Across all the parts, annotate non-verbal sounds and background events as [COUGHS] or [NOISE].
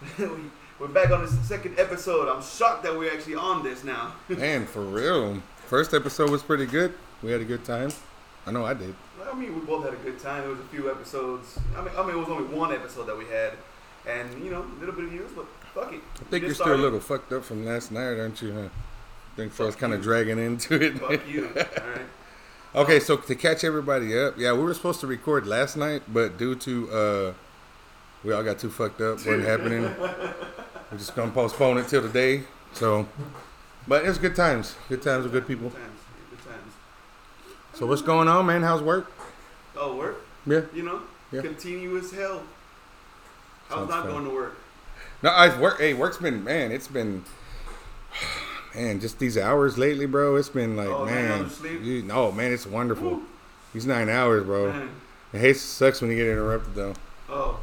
[LAUGHS] we, we're back on the second episode. I'm shocked that we're actually on this now. [LAUGHS] Man, for real. First episode was pretty good. We had a good time. I know I did. I mean, we both had a good time. There was a few episodes. I mean, I mean, it was only one episode that we had, and you know, a little bit of views, but fuck it. I think you're still a little fucked up from last night, aren't you? Huh? I think so. Kind of dragging into it. Fuck you. [LAUGHS] All right. Okay, so to catch everybody up, yeah, we were supposed to record last night, but due to uh, we all got too fucked up, wasn't happening. We're just gonna postpone it till today. So, but it's good times, good times with good people. Good times. Good times. So what's going on, man? How's work? Oh, work. Yeah. You know, Yeah. continuous hell. How's Sounds not fun. going to work? No, I work. Hey, work's been man. It's been man. Just these hours lately, bro. It's been like Oh, man. sleep? You, no, man. It's wonderful. Woo. These nine hours, bro. Man. It hates sucks when you get interrupted though. Oh.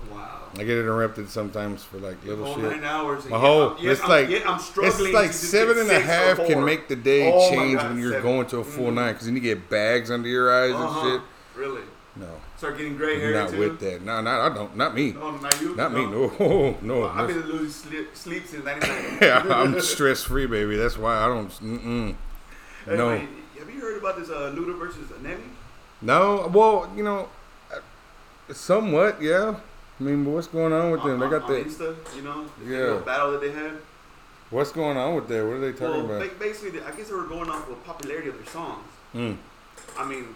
I get interrupted sometimes for like little Whole shit. nine hours. My whole I'm- it's I'm- like yet I'm it's like seven and a half can make the day Oh change God, when you're seven. going to a full Mhm. night because then you get bags under your eyes Uh-huh. and shit. Really? No, Start getting gray hair not too. with that. No, no, I don't. Not me. No, not you. Not me. No, no. [LAUGHS] Well, I've no. been losing sleep, sleep since '99. Yeah, [LAUGHS] I'm stress free, baby. That's why I don't. Mm-mm. Hey, No. wait, have you heard about this uh, Luda versus Nelly? No, well, you know, uh, somewhat, yeah. I mean, but what's going on with them? They got on, on the Insta, you know, the Yeah. battle that they had. what's going on with that? What are they talking well, about? ba- basically, I guess they were going off the popularity of their songs. Mm. I mean,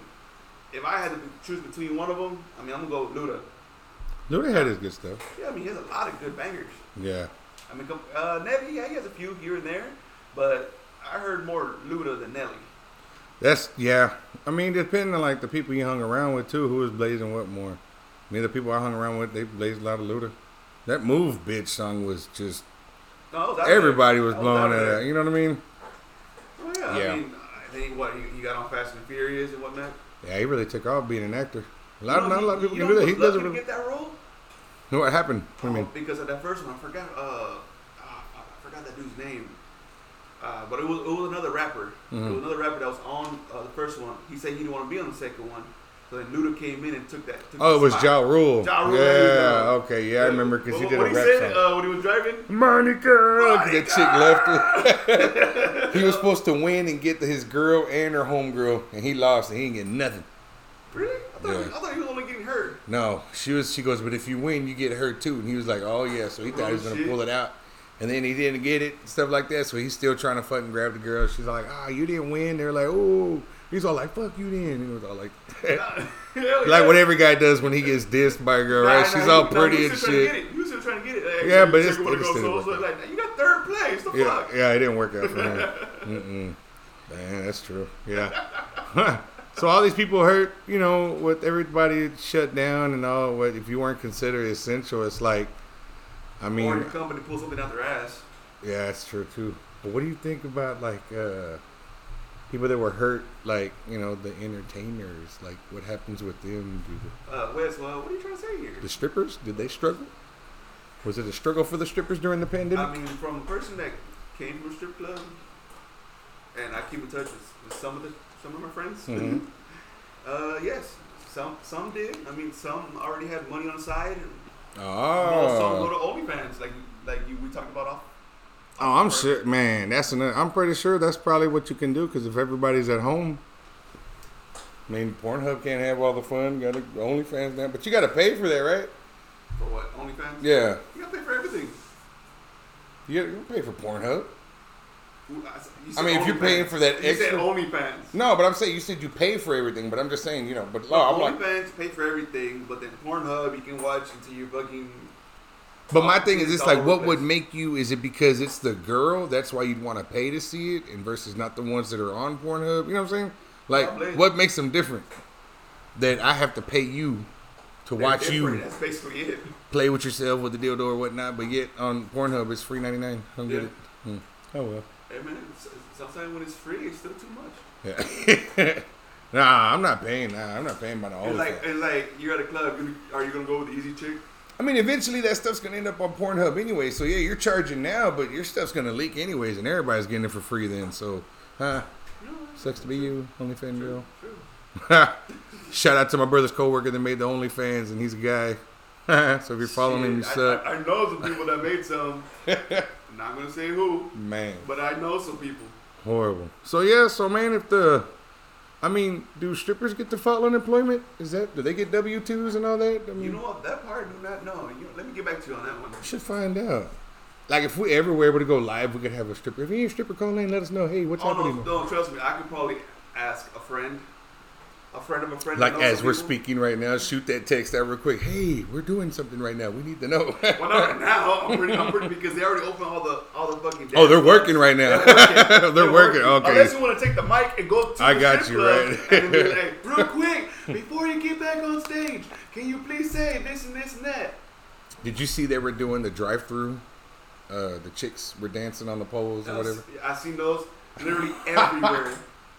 if I had to choose between one of them, I mean, I'm gonna go with Luda. Luda had his good stuff. Yeah, I mean, he has a lot of good bangers. Yeah. I mean, uh, Nelly, yeah, he has a few here and there, but I heard more Luda than Nelly. That's yeah. I mean, depending on like the people you hung around with too, who was blazing what more. I mean, the people I hung around with, they blazed a lot of Luda. That "Move, Bitch" song was just No, that everybody was blowing it out. You know what I mean? Oh, yeah. Yeah. I mean, I think what he, he got on Fast and Furious and whatnot. Yeah, he really took off being an actor. A lot, You know, not a lot of people can do that. He doesn't. Really, get that role. know what happened? What do you Oh, mean? because of that first one, I forgot. Uh, ah, I forgot that dude's name. Uh, but it was it was another rapper. It Mhm. was another rapper that was on uh, the first one. He said he didn't want to be on the second one, so then Luda came in and took that. Took Oh, it was. Ja Rule. Ja Rule, Yeah. Okay. Yeah, I remember because he did what a rap he said, song. Uh, when he was driving. Monica, 'cause that chick left Monica! [LAUGHS] he was supposed to win and get his girl and her homegirl, and he lost, and he didn't get nothing. Really? I thought, he, Yeah. I thought he was only getting hurt. No, she was. She goes, but if you win, you get hurt too. And he was like, oh yeah. So he thought Oh, he was gonna shit. pull it out, and then he didn't get it, stuff like that. So he's still trying to fucking grab the girl. She's like, ah, you didn't win. They're like, oh. He's all like, fuck you then. And it was all like, [LAUGHS] like what every guy does when he gets dissed by a girl, Nah, right? nah, She's he- all nah, pretty he and was still trying to shit. get it. He was still trying to get it. Like, Yeah, but it's- he it go still so- worked so out. like, you got third place. The Yeah, fuck? yeah, it didn't work out for him. [LAUGHS] Mm-mm. Man, that's true. Yeah. [LAUGHS] so all these people hurt, you know, with everybody shut down and all. What if you weren't considered essential? It's like, I or mean, your company pulls something out their ass. yeah, that's true too. But what do you think about like uh people that were hurt, like you know, the entertainers? Like, what happens with them? The, Uh, Wes, well, what are you trying to say here? the strippers? Did they struggle? Was it a struggle for the strippers during the pandemic? I mean, from a person that came from a strip club, and I keep in touch with, with some of the some of my friends. Mhm. [LAUGHS] Uh, yes, some some did. I mean, some already had money on the side, and oh, some go to OnlyFans, like like you, we talked about off. Oh, I'm sure, man. That's another. I'm pretty sure that's probably what you can do because if everybody's at home, I mean, Pornhub can't have all the fun. Got to OnlyFans now, but you got to pay for that, right? For what? OnlyFans? Yeah, You gotta pay for everything. you got to pay for Pornhub. I mean, if you're OnlyFans. paying for that you said OnlyFans. No, but I'm saying you said you pay for everything, but I'm just saying, you know, but oh, Well, I'm like, OnlyFans pay for everything, but then Pornhub you can watch until you're fucking. But my thing is, it's it's like, what would make you? Is it because it's the girl? That's why you'd want to pay to see it, and versus not the ones that are on Pornhub. You know what I'm saying? Like, what makes them different? That I have to pay you to They're watch different. you That's basically it. play with yourself with the dildo or whatnot, but yet on Pornhub it's free ninety nine. Don't get it. Hmm. Oh well. Hey man, sometimes when it's free, it's still too much. Yeah. [LAUGHS] nah, I'm not paying. Nah, I'm not paying by the It's whole like it's like you're at a club. Are you gonna go with the easy chick? I mean, eventually that stuff's gonna end up on Pornhub anyway. So yeah, you're charging now, but your stuff's gonna leak anyways, and everybody's getting it for free then. So, huh? Sucks to be you, OnlyFans girl. True. [LAUGHS] Shout out to my brother's coworker that made the OnlyFans, and he's a guy. [LAUGHS] so if you're following him, you Shit, I- suck. I, I know some people that made some. [LAUGHS] I'm not gonna say who, Man, but I know some people. horrible. So yeah, so man, if the, I mean, do strippers get to file unemployment? Is that do they get W twos and all that? I mean, You know what? That part I do not know. You, let me get back to you on that one. we should find out. Like if we ever were able to go live, we could have a stripper. If you're a stripper, call in, let us know. Hey, what's Oh happening? no, no, trust me. I could probably ask a friend, a friend of a friend. Like as we're people. speaking right now, shoot that text out real quick. Hey, we're doing something right now. We need to know. Well, not right now. I'm pretty, I'm pretty because they already opened all the all the fucking. Oh, they're working right now. They're [LAUGHS] They're working, okay. Unless you want to take the mic and go to I the got you, club right. and be like, [LAUGHS] real quick, before you get back on stage, can you please say this and this and that? Did you see they were doing the drive-through? Uh, the chicks were dancing on the poles or whatever. I seen those literally everywhere.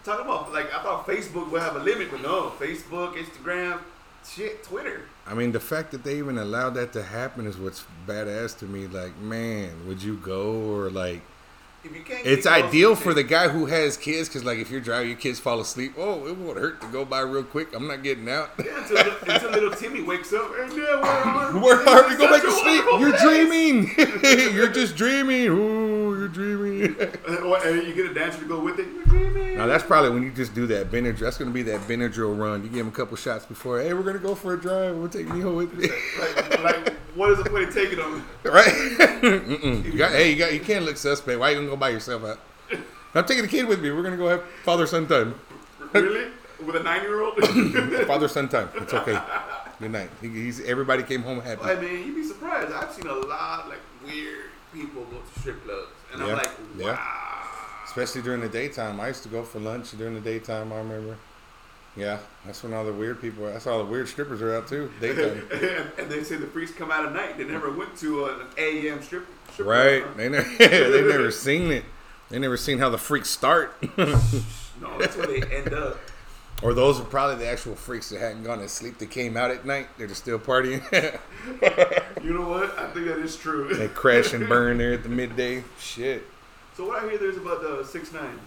Talking about like I thought Facebook would have a limit, but no, Facebook, Instagram, shit, Twitter. I mean, the fact that they even allowed that to happen is what's badass to me. Like, man, would you go or like? If you can't, It's ideal for the guy who has kids because, like, if you're driving, your kids fall asleep. Oh, it won't hurt to go by real quick. I'm not getting out. Yeah, until, until little Timmy wakes up. Dad, where are we? [LAUGHS] Where are we? Go back to sleep. You're place. dreaming. [LAUGHS] [LAUGHS] you're just dreaming. Ooh, you're dreaming. And you get a dancer to go with it. You're dreaming. Now that's probably when you just do that Benadryl. That's gonna be that Benadryl run. You give him a couple shots before. Hey, we're gonna go for a drive. We'll take me home with me. like, like, what is the point of taking them? right? [LAUGHS] You got, hey, you got. You can't look suspect. Why you gonna go by yourself out? I'm taking the kid with me. We're gonna go have father son time. Really? With a nine-year-old? [LAUGHS] Father son time. It's okay. Good night. He, he's everybody came home happy. I mean, you'd be surprised. I've seen a lot like weird people go to strip clubs, and Yeah, I'm like, yeah. wow. Especially during the daytime. I used to go for lunch during the daytime. I remember. Yeah, that's when all the weird people. That's all the weird strippers are out too. [LAUGHS] Daytime. and, and they say the freaks come out at night. They never went to an AM strip. strip Right. club. They never. [LAUGHS] they never seen it. They never seen how the freaks start. [LAUGHS] No, that's where they end up. Or those are probably the actual freaks that hadn't gone to sleep that came out at night. They're just still partying. You know what? I think that is true. they crash and burn there at the midday. Shit. So what I hear there's about the six nine.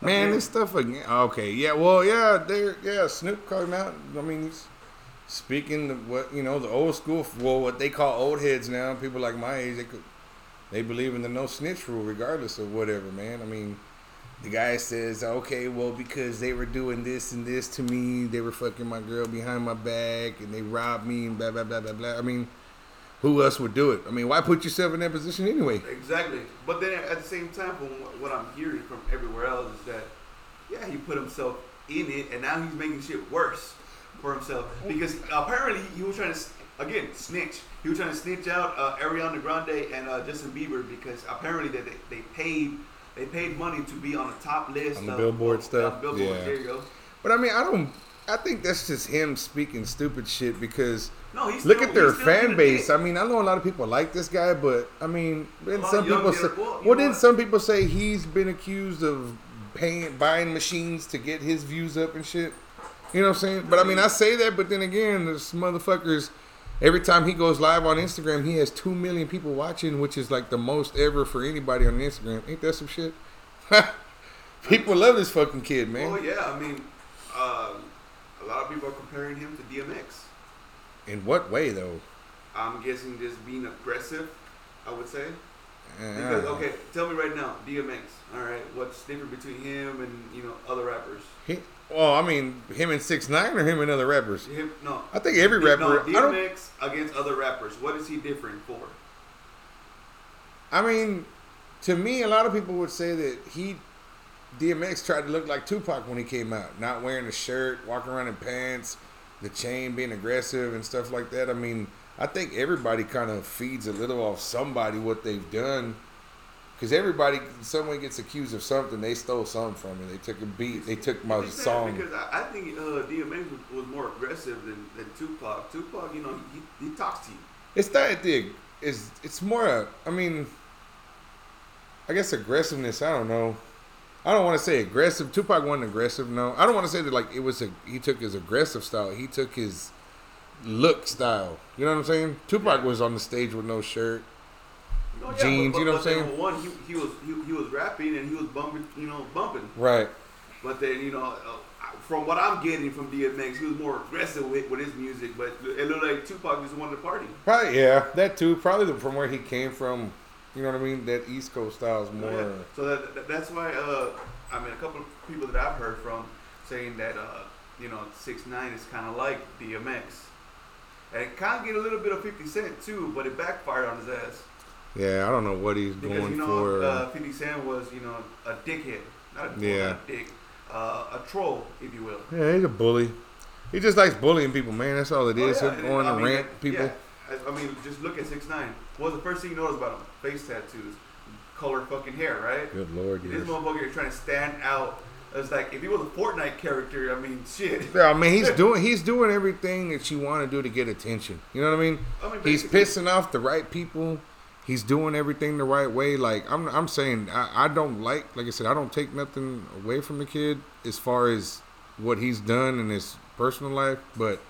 Man, this stuff again. Okay, yeah, well, yeah, there, yeah. Snoop him out. I mean, he's speaking of what you know, the old school, well, what they call old heads now. People like my age, they could, they believe in the no snitch rule, regardless of whatever. Man, I mean, the guy says, okay, well, because they were doing this and this to me, they were fucking my girl behind my back, and they robbed me, and blah blah blah blah blah. I mean, who else would do it? I mean, why put yourself in that position anyway? Exactly. But then at the same time, from what- what I'm hearing from everywhere else is that, yeah, he put himself in it, and now he's making shit worse for himself because apparently he was trying to again snitch. He was trying to snitch out uh, Ariana Grande and uh, Justin Bieber because apparently that they, they paid they paid money to be on the top list On the of- Billboard of- stuff? of Billboard. Yeah. There you go. But I mean, I don't. I think that's just him speaking stupid shit because No, he's look still- at their fan base. I mean, I know a lot of people like this guy, but I mean, then some people say, well, well, then some people say he's been accused of paying buying machines to get his views up and shit. You know what I'm saying? But I mean, I say that, but then again, this motherfuckers. Every time he goes live on Instagram, he has two million people watching, which is like the most ever for anybody on Instagram. Ain't that some shit? [LAUGHS] people love this fucking kid, man. Oh yeah, I mean, um, a lot of people are comparing him to DMX. In what way, though? I'm guessing just being aggressive. I would say. Uh, Because okay, tell me right now, DMX. All right, what's different between him and you know other rappers? He, well, I mean, him and Six Nine or him and other rappers. Him, no. I think every No, rapper. I don't. DMX against other rappers. What is he different for? I mean, to me, a lot of people would say that he, DMX, tried to look like Tupac when he came out, not wearing a shirt, walking around in pants, the chain being aggressive and stuff like that. I mean, I think everybody kind of feeds a little off somebody what they've done. Because everybody, someone gets accused of something, they stole something from me. They took a beat, they took my Exactly, song. Because I, I think uh, DMX was, was more aggressive than, than Tupac. Tupac, you know, he, he talks to you. It's not the it's it's more a, I mean I guess aggressiveness, I don't know. I don't want to say aggressive. Tupac wasn't aggressive, no. I don't want to say that like it was a he took his aggressive style. He took his look style. You know what I'm saying? Tupac was on the stage with no shirt. Oh, yeah, Jeans, but, you know what I'm saying? One, he, he was he, he was rapping and he was bumping, you know, bumping. Right. But then you know, uh, from what I'm getting from DMX, he was more aggressive with, with his music, but it looked like Tupac just wanted to party. Probably yeah, that too. Probably the, from where he came from. You know what I mean? That East Coast style is more. Yeah. So that, that- that's why uh, I mean a couple of people that I've heard from saying that uh, you know six nine is kind of like DMX, and it kind of get a little bit of Fifty Cent too, but it backfired on his ass Yeah, I don't know what he's because going you know for. uh, Fifty Cent was you know a dickhead, not a, Yeah. a dick, uh, a troll if you will. yeah, he's a bully. He just likes bullying people, man. That's all it is. Oh, yeah, going I to mean, rant people. Yeah. I, I mean, just look at six nine. What was the first thing you noticed about him? Face tattoos, color fucking hair, right? Good lord, This yes. motherfucker is trying to stand out. It's like if he was a Fortnite character, I mean, shit. Yeah, I mean he's [LAUGHS] doing he's doing everything that you want to do to get attention. You know what I mean? I mean, He's pissing off the right people. He's doing everything the right way. Like I'm, I'm saying, I, I don't like, like I said, I don't take nothing away from the kid as far as what he's done in his personal life. But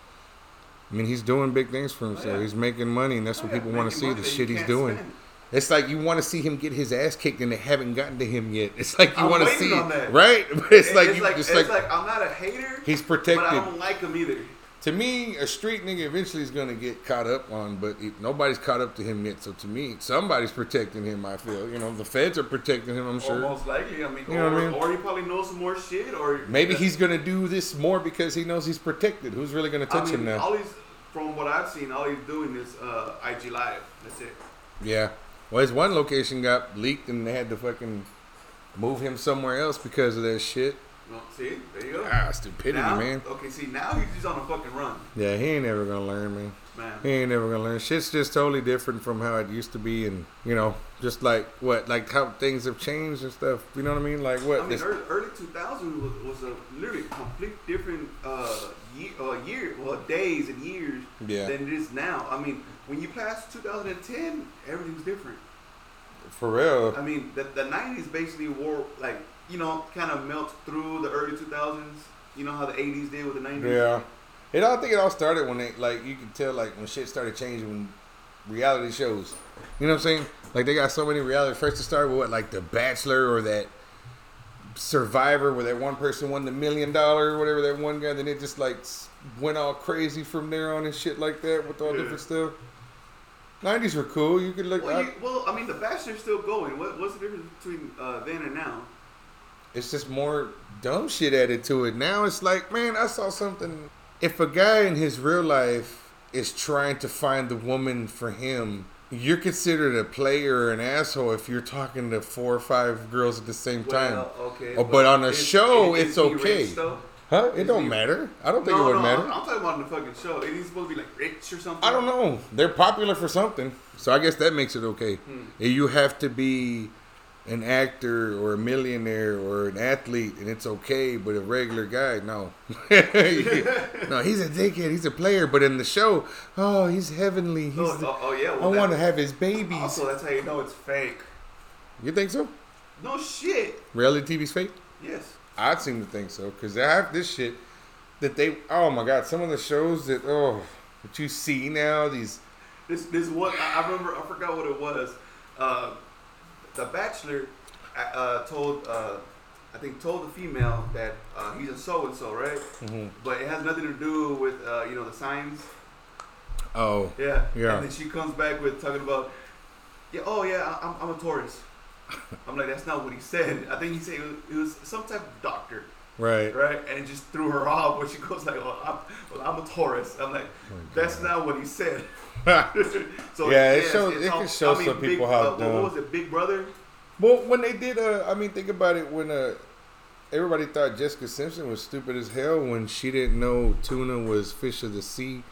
I mean, he's doing big things for himself. Oh, yeah. He's making money, and that's Oh, what yeah, people want to see the shit he's doing. spend. It's like you want to see him get his ass kicked, and they haven't gotten to him yet. It's like you want to see, on that. right? [LAUGHS] But it's It- like it's you, like it's it's like, like, I'm not a hater, he's but protected. I don't like him either. To me, a street nigga eventually is gonna get caught up on, but it, nobody's caught up to him yet. So to me, somebody's protecting him. I feel, you know, the feds are protecting him. I'm Or sure. most likely, I mean, You know what I mean? or he probably knows some more shit, or Maybe he's gonna do this more because he knows he's protected. Who's really gonna touch I mean, him now? all he's from what I've seen, all he's doing is uh, IG live. That's it. Yeah. Well, his one location got leaked, and they had to fucking move him somewhere else because of that shit. No, see, there you go. Ah, stupidity, now, man. Okay, see, now he's just on a fucking run, Yeah, he ain't ever gonna learn, man. man. He ain't never gonna learn. Shit's just totally different from how it used to be, and you know, just like what, like how things have changed and stuff. You know what I mean? Like what? I mean, this- early, early 2000 was, was a literally complete different uh, year, uh, year, well, days and years yeah, than it is now. I mean, when you pass 2010, everything's different. for real. I mean, the, the 90s basically wore, like, you know, kind of melt through the early 2000s. You know how the 80s did with the 90s? Yeah, it. all- I think it all started when they like you could tell like when shit started changing when reality shows. You know what I'm saying? Like they got so many reality. First it started with what, like The Bachelor or that Survivor, where that one person won the million dollar or whatever that one guy. Then it just like went all crazy from there on and shit like that with all Yeah. different stuff. Nineties were cool. You could look. Well, I- you, well, I mean, the Bachelor's still going. What, what's the difference between uh, then and now? It's just more dumb shit added to it. Now it's like, man, I saw something. If a guy in his real life is trying to find the woman for him, you're considered a player or an asshole if you're talking to four or five girls at the same time. Well, okay. Oh, but on a is- show, is- it's is okay. rich. Huh? It don't he- matter. I don't think no, it would no, matter. I'm, I'm talking about in the fucking show. Is he supposed to be like rich or something? I don't know. They're popular for something, so I guess that makes it okay. Hmm. You have to be an actor or a millionaire or an athlete, and it's okay. But a regular guy, no, [LAUGHS] no, he's a dickhead. He's a player, but in the show, oh, he's heavenly. He's Oh, the, oh, oh, yeah. I want to have his babies. Also, that's how you know it's fake. You think so? No shit. Reality TV's fake? Yes. I'd seem to think so because they have this shit that they. Oh my god, some of the shows that oh that you see now these. This this what I I remember. I forgot what it was. Uh, the Bachelor uh, uh, told uh, I think told the female that uh, he's a so and so, right? Mhm. But it has nothing to do with uh, you know the signs. Oh, Yeah. Yeah. And then she comes back with talking about, yeah, oh yeah, I'm, I'm a Taurus. I'm like, that's not what he said. I think he said it was, it was some type of doctor, right. right? And it just threw her off when she goes like, well, I'm, well, I'm a Taurus. I'm like, that's not what he said. [LAUGHS] so Yeah, it yes, shows- it all- can show I mean, some Big- people how uh, dumb. What was it, Big Brother? Well, when they did, uh, I mean, think about it. When uh, everybody thought Jessica Simpson was stupid as hell when she didn't know tuna was fish of the sea,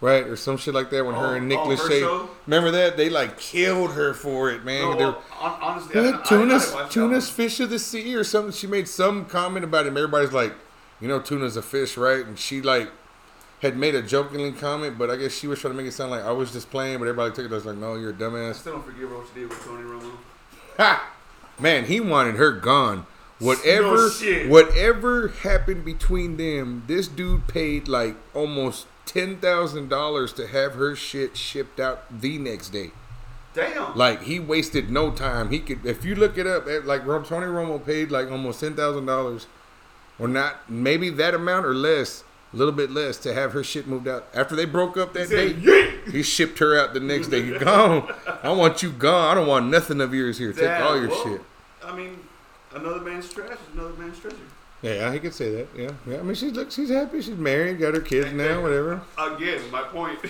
right, or some shit like that. When her Oh, and oh, Nicholas oh, her remember that they like killed her for it, man. No, They were- well, hon- honestly, I- I- I tuna's didn't watch that tuna's fish of the sea or something. She made some comment about it. And everybody's like, you know, tuna's a fish, right? And she like had made a jokingly comment, but I guess she was trying to make it sound like I was just playing. But everybody took it as like, no, you're a I dumbass. still don't forgive her what she did with Tony Romo. Ha! Man, he wanted her gone. Whatever, No shit. whatever happened between them, this dude paid like almost ten thousand dollars to have her shit shipped out the next day. Damn. Like he wasted no time. He could, if you look it up, eh, like Tony Romo paid like almost ten thousand dollars or not, maybe that amount or less, a little bit less, to have her shit moved out after they broke up that day. He shipped her out the next day. You gone? I want you gone. I don't want nothing of yours here. Take all your well, shit. I mean, another man's trash is another man's treasure. Yeah, he could say that. Yeah, yeah. I mean, she's look, she's happy. She's married, got her kids now, whatever. Again, my point.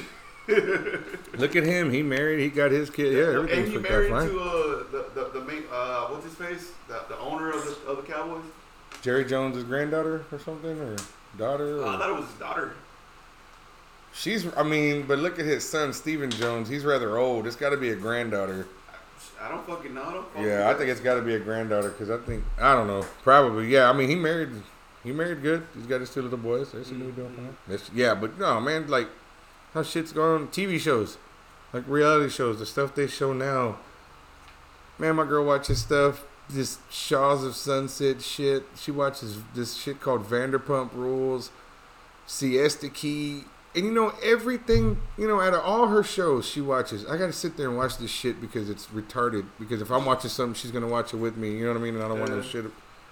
[LAUGHS] Look at him. He married. He got his kid. Yeah, and everything's he out married fine. to uh, the, the the main uh, what's his face, the, the owner of the of the Cowboys. Jerry Jones' granddaughter or something, or daughter. Oh, I thought it was his daughter. she's. I mean, but look at his son, Stephen Jones. He's rather old. It's got to be a granddaughter. I don't fucking know. I don't fucking Yeah, I think it's got to be a granddaughter because I think I don't know. Probably. Yeah. I mean, he married. He married good. He's got his two little boys. They be doing mm-hmm. fine. That's- yeah, but no, man. Like how shit's going on. TV shows, like reality shows, the stuff they show now. Man, my girl watches stuff. This Shahs of Sunset shit. She watches this shit called Vanderpump Rules, Siesta Key, and you know everything. You know, out of all her shows, she watches. I gotta sit there and watch this shit because it's retarded. Because if I'm watching something, she's gonna watch it with me. You know what I mean? And I don't want no shit.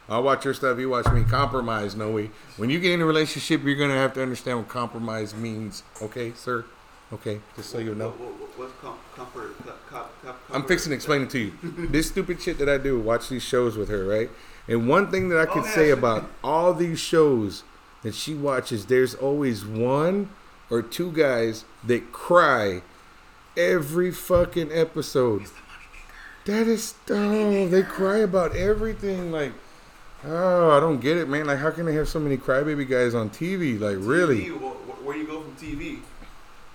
I'll watch her stuff. You watch me. Compromise, no way. When you get in a relationship, you're gonna have to understand what compromise means. Okay, sir. Okay, just so you know. What, com- comfort? co- co- co- I'm fixing to explain it to you. [LAUGHS] this stupid shit that I do, watch these shows with her, right? And one thing that I oh, could Oh, yeah, say about all these shows that she watches, there's always one or two guys that cry every fucking episode. That is oh, they cry about everything. Like, oh, I don't get it, man. Like, how can they have so many crybaby guys on TV? Like, really? TV, wh- where you go from TV?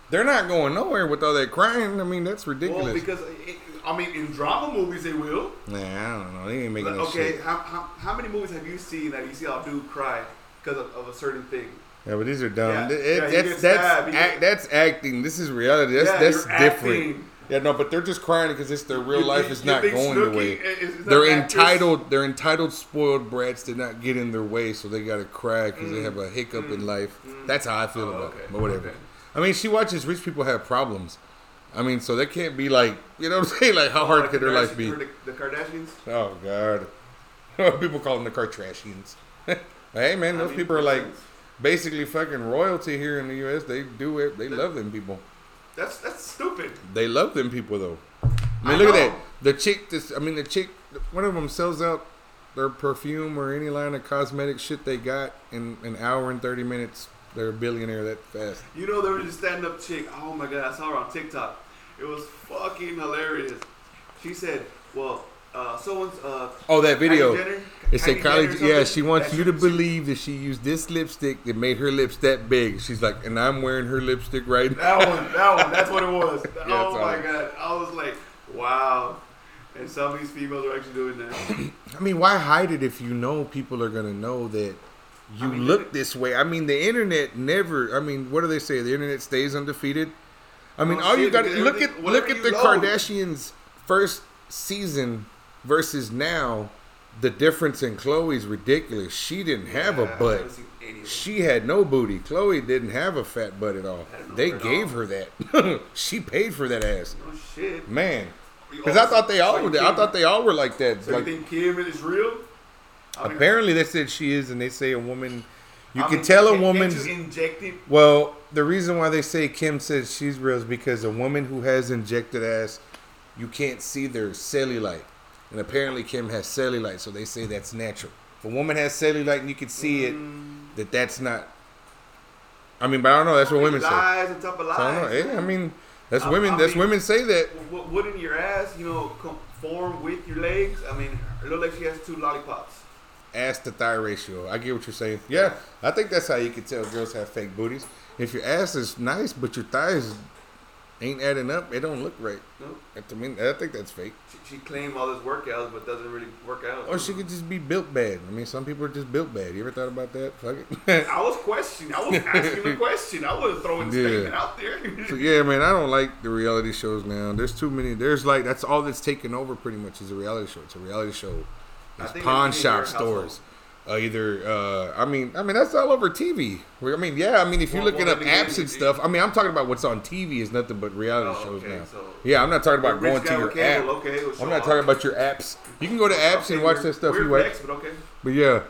They're not going nowhere with all that crying. I mean, that's ridiculous. Well, because it, I mean, in drama movies they will. nah, I don't know. They ain't making But, that okay, shit. how, how, how many movies have you seen that you see a dude cry because of, of a certain thing? Yeah, but these are dumb. Yeah, It- yeah, that's that's act, that's acting. This is reality. That's Yeah, that's you're different. acting. Yeah, no, but they're just crying because it's their real You life is not going the way. is- is They're actress? entitled. They're entitled, spoiled brats to not get in their way, so they gotta cry because they have a hiccup in life. That's how I feel Mm. Oh, about okay, it. But whatever. okay. I mean, she watches rich people have problems. I mean, so they can't be like, you know what I'm [LAUGHS] saying? Like, how hard Like could the their life be? The, the Kardashians. Oh God. [LAUGHS] People call them the Kardashians. [LAUGHS] hey man, I those mean, people are like. Basically fucking royalty here in the U.S. They do it. They love them people. That's that's stupid. They love them people though. I mean, I look at that. The chick. This. I mean, the chick. One of them sells out their perfume or any line of cosmetic shit they got in an hour and thirty minutes. They're a billionaire that fast. You know there was a stand-up chick. Oh my god, I saw her on TikTok. It was fucking hilarious. She said, "Well, uh, someone's uh, Oh, that video. Jenner? It said Kylie. Yeah, she wants you to believe that she used this lipstick that made her lips that big. She's like, and I'm wearing her lipstick right now. That one, that one, that's what it was. [LAUGHS] that's oh my god, I was like, wow. And some of these females are actually doing that. [CLEARS THROAT] I mean, why hide it if you know people are gonna know that you I mean, look this way? I mean, the internet never. I mean, what do they say? The internet stays undefeated. I mean, Oh, all you got to look at look at the. Kardashians' first season versus now. The difference in Khloé's ridiculous. She didn't have Yeah, a butt. haven't seen any. She had no booty. Khloé didn't have a fat butt at all. They gave all. her that. [LAUGHS] she paid for that ass, Oh shit. man. Because I thought they all so were. I thought they all were like that. So Like you think Kim is real? I mean, Apparently, they said she is, and they say a woman. You I can mean, tell a can't- woman's. Can't you inject it? well, the reason why they say Kim says she's real is because a woman who has injected ass, you can't see their cellulite, and apparently Kim has cellulite, so they say that's natural. If a woman has cellulite and you can see it, Mm. that that's not. I mean, but I don't know. That's what women say. Lies on top of lies. I don't know. Hey, I mean, that's I- women. I that's mean- women say that. W- wouldn't your ass, you know, conform with your legs? I mean, it look like she has two lollipops. ass to thigh ratio. I get what you're saying. Yeah, I think that's how you can tell girls have fake booties. If your ass is nice but your thighs ain't adding up, it don't look right. No, I mean, I think that's fake. she, she claimed all this workouts, but doesn't really work out. Or she could just be built bad. I mean, some people are just built bad. You ever thought about that? Fuck it. [LAUGHS] I was questioning. I was asking a [LAUGHS] question. I wasn't throwing a Yeah. statement out there. [LAUGHS] so yeah, man, I don't like the reality shows now. There's too many. There's like that's all that's taken over pretty much is a reality show. It's a reality show. It's pawn it's in your shop household. Uh, either uh, I mean, I mean that's all over TV. I mean, yeah, I mean if you're Well, looking well, up apps and stuff, I mean I'm talking about what's on TV is nothing but reality Oh, shows okay, now. so- yeah, I'm not talking about going to your cable, app. Okay, I'm not talking about your apps. You can go to apps Okay, and watch that stuff you but okay. But yeah,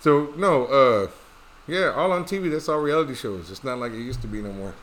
So no, uh, yeah, all on TV. That's all reality shows. It's not like it used to be no more.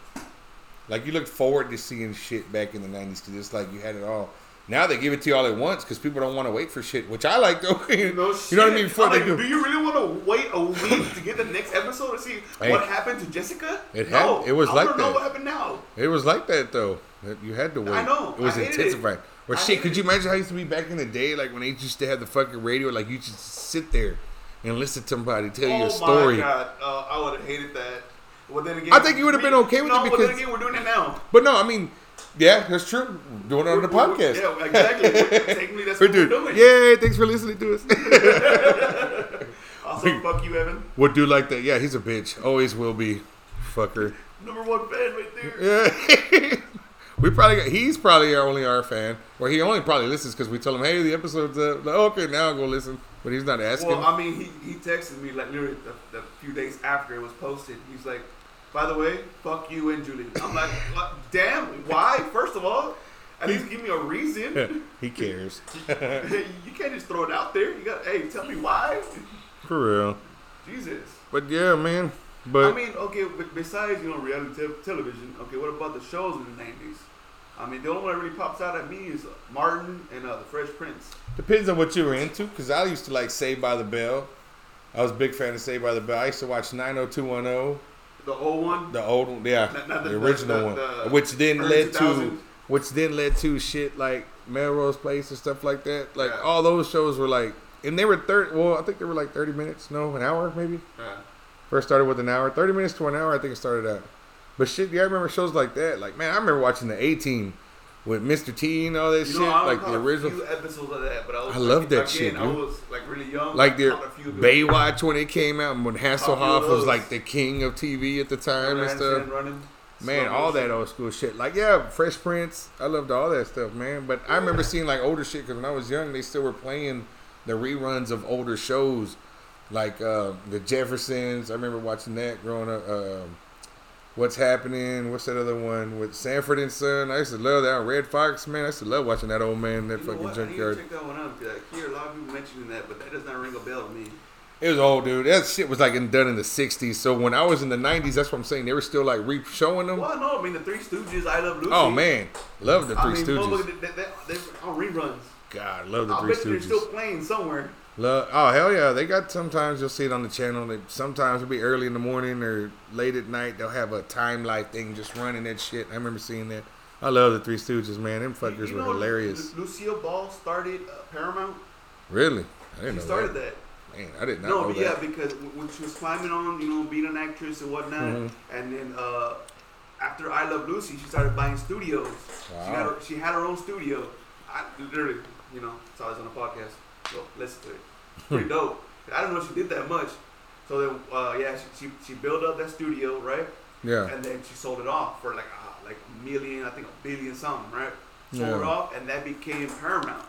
Like you looked forward to seeing shit back in the '90s because it's like you had it all. Now they give it to you all at once because people don't want to wait for shit, which I like though. [LAUGHS] you No know what I mean? Before I'm they like, do. do you really want to wait a week to get the next episode to see Hey. what happened to Jessica? It no, hap- it was I like know that. what happened now. It was like that though. You had to wait. I know. It was intensified. it. Or I shit, could you imagine how it used to be back in the day? Like when they used to have the fucking radio, like you just sit there and listen to somebody tell you oh a story. Oh my god, uh, I would have hated that. Well, then again, I think you would've been okay with no, it but because- then again, we're doing it now. But no, I mean, yeah, that's true. Doing it on the podcast. Yeah, exactly. Technically, that's what we're doing. doing. Yay! Thanks for listening to us. [LAUGHS] Also, fuck you, Evan. Would do like that. Yeah, he's a bitch. Always will be. Fucker. Number one fan right there. Yeah. [LAUGHS] we probably got, he's probably our only our fan, or he only probably listens because we tell him, hey, the episode's up. Like, okay, now I'll go listen. But he's not asking. Well, I mean, he, he texted me like literally the, the few days after it was posted. He's like, by the way, fuck you and Julie. I'm like, damn, why? First of all, at least give me a reason. [LAUGHS] he cares. [LAUGHS] you can't just throw it out there. You got, hey, tell me why. For real. Jesus. But yeah, man. But I mean, okay, but besides you know reality te- television, okay, what about the shows in the '90s? I mean, the only one that really pops out at me is Martin and uh, the Fresh Prince. depends on what you were into. Because I used to like Saved by the Bell. I was a big fan of Saved by the Bell. I used to watch 90210. The old one. The old one, yeah, Not- not the, the- original the- one, the which then led to, which then led to shit like Melrose Place and stuff like that. Like Yeah. all those shows were like, and they were thirty. Well, I think they were like thirty minutes, no, an hour maybe. Yeah. First started with an hour, thirty minutes to an hour. I think it started out. But shit, yeah, I remember shows like that. Like man, I remember watching the A Team with Mr. T and all that You shit, know, I like the original. episodes of that, but I was I like, love that shit, I was like really young. Like I their caught a few of it. Baywatch when it came out, and when Hasselhoff was like the king of TV at the time and stuff. Running. Man, all that old school shit. Like, yeah, Fresh Prince. I loved all that stuff, man. But I remember seeing like older shit because when I was young, they still were playing the reruns of older shows, like uh, the Jeffersons. I remember watching that growing up. Um, What's happening? What's that other one with Sanford and Son? I used to love that. Redd Foxx, man. I used to love watching that old man that You know fucking what? I need to junkyard. check that one out because uh, I hear a lot of people mentioning that, but that does not ring a bell to me. It was old, dude. That shit was like in, done in the '60s. So when I was in the '90s, that's what I'm saying. They were still like re-showing them. Well, no, I mean the Three Stooges, I Love Lucy. Oh man, love the Three I mean, Stooges. they, they, on reruns. God, love the I Three bet you they're still playing somewhere. Love, oh hell yeah, they got sometimes you'll see it on the channel. They, sometimes it'll be early in the morning or late at night. They'll have a time life thing just running that shit. I remember seeing that. I love the Three Stooges, man. Them fuckers you were hilarious. Lu- Lucille Ball started uh, Paramount. Really, I didn't know started that. that. Man, I did not No, know but yeah, because when she was climbing on, you know, being an actress and whatnot, Mhm. and then uh, after I Love Lucy, she started buying studios. She had Wow. her, she had her own studio. I literally, you know, saw this on a podcast. So listen to it. Pretty dope. I don't know if she did that much. So then, uh, yeah, she, she she built up that studio, right? Yeah, And then she sold it off for like uh, like a million, I think a billion something, right? Sold Yeah. it off, and that became Paramount.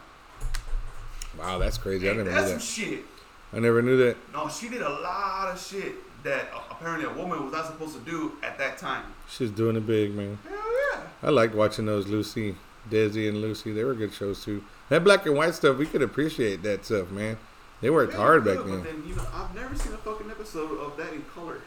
wow, that's crazy. I never knew that. shit? I never knew that. No, she did a lot of shit that uh, apparently a woman was not supposed to do at that time. She's doing it big, man. Hell yeah. I liked watching those Lucy, Desi, and Lucy. They were good shows too. That black and white stuff, we could appreciate that stuff, man. They worked Yeah, hard back then. Then, you know, I've never seen a fucking episode of that in color.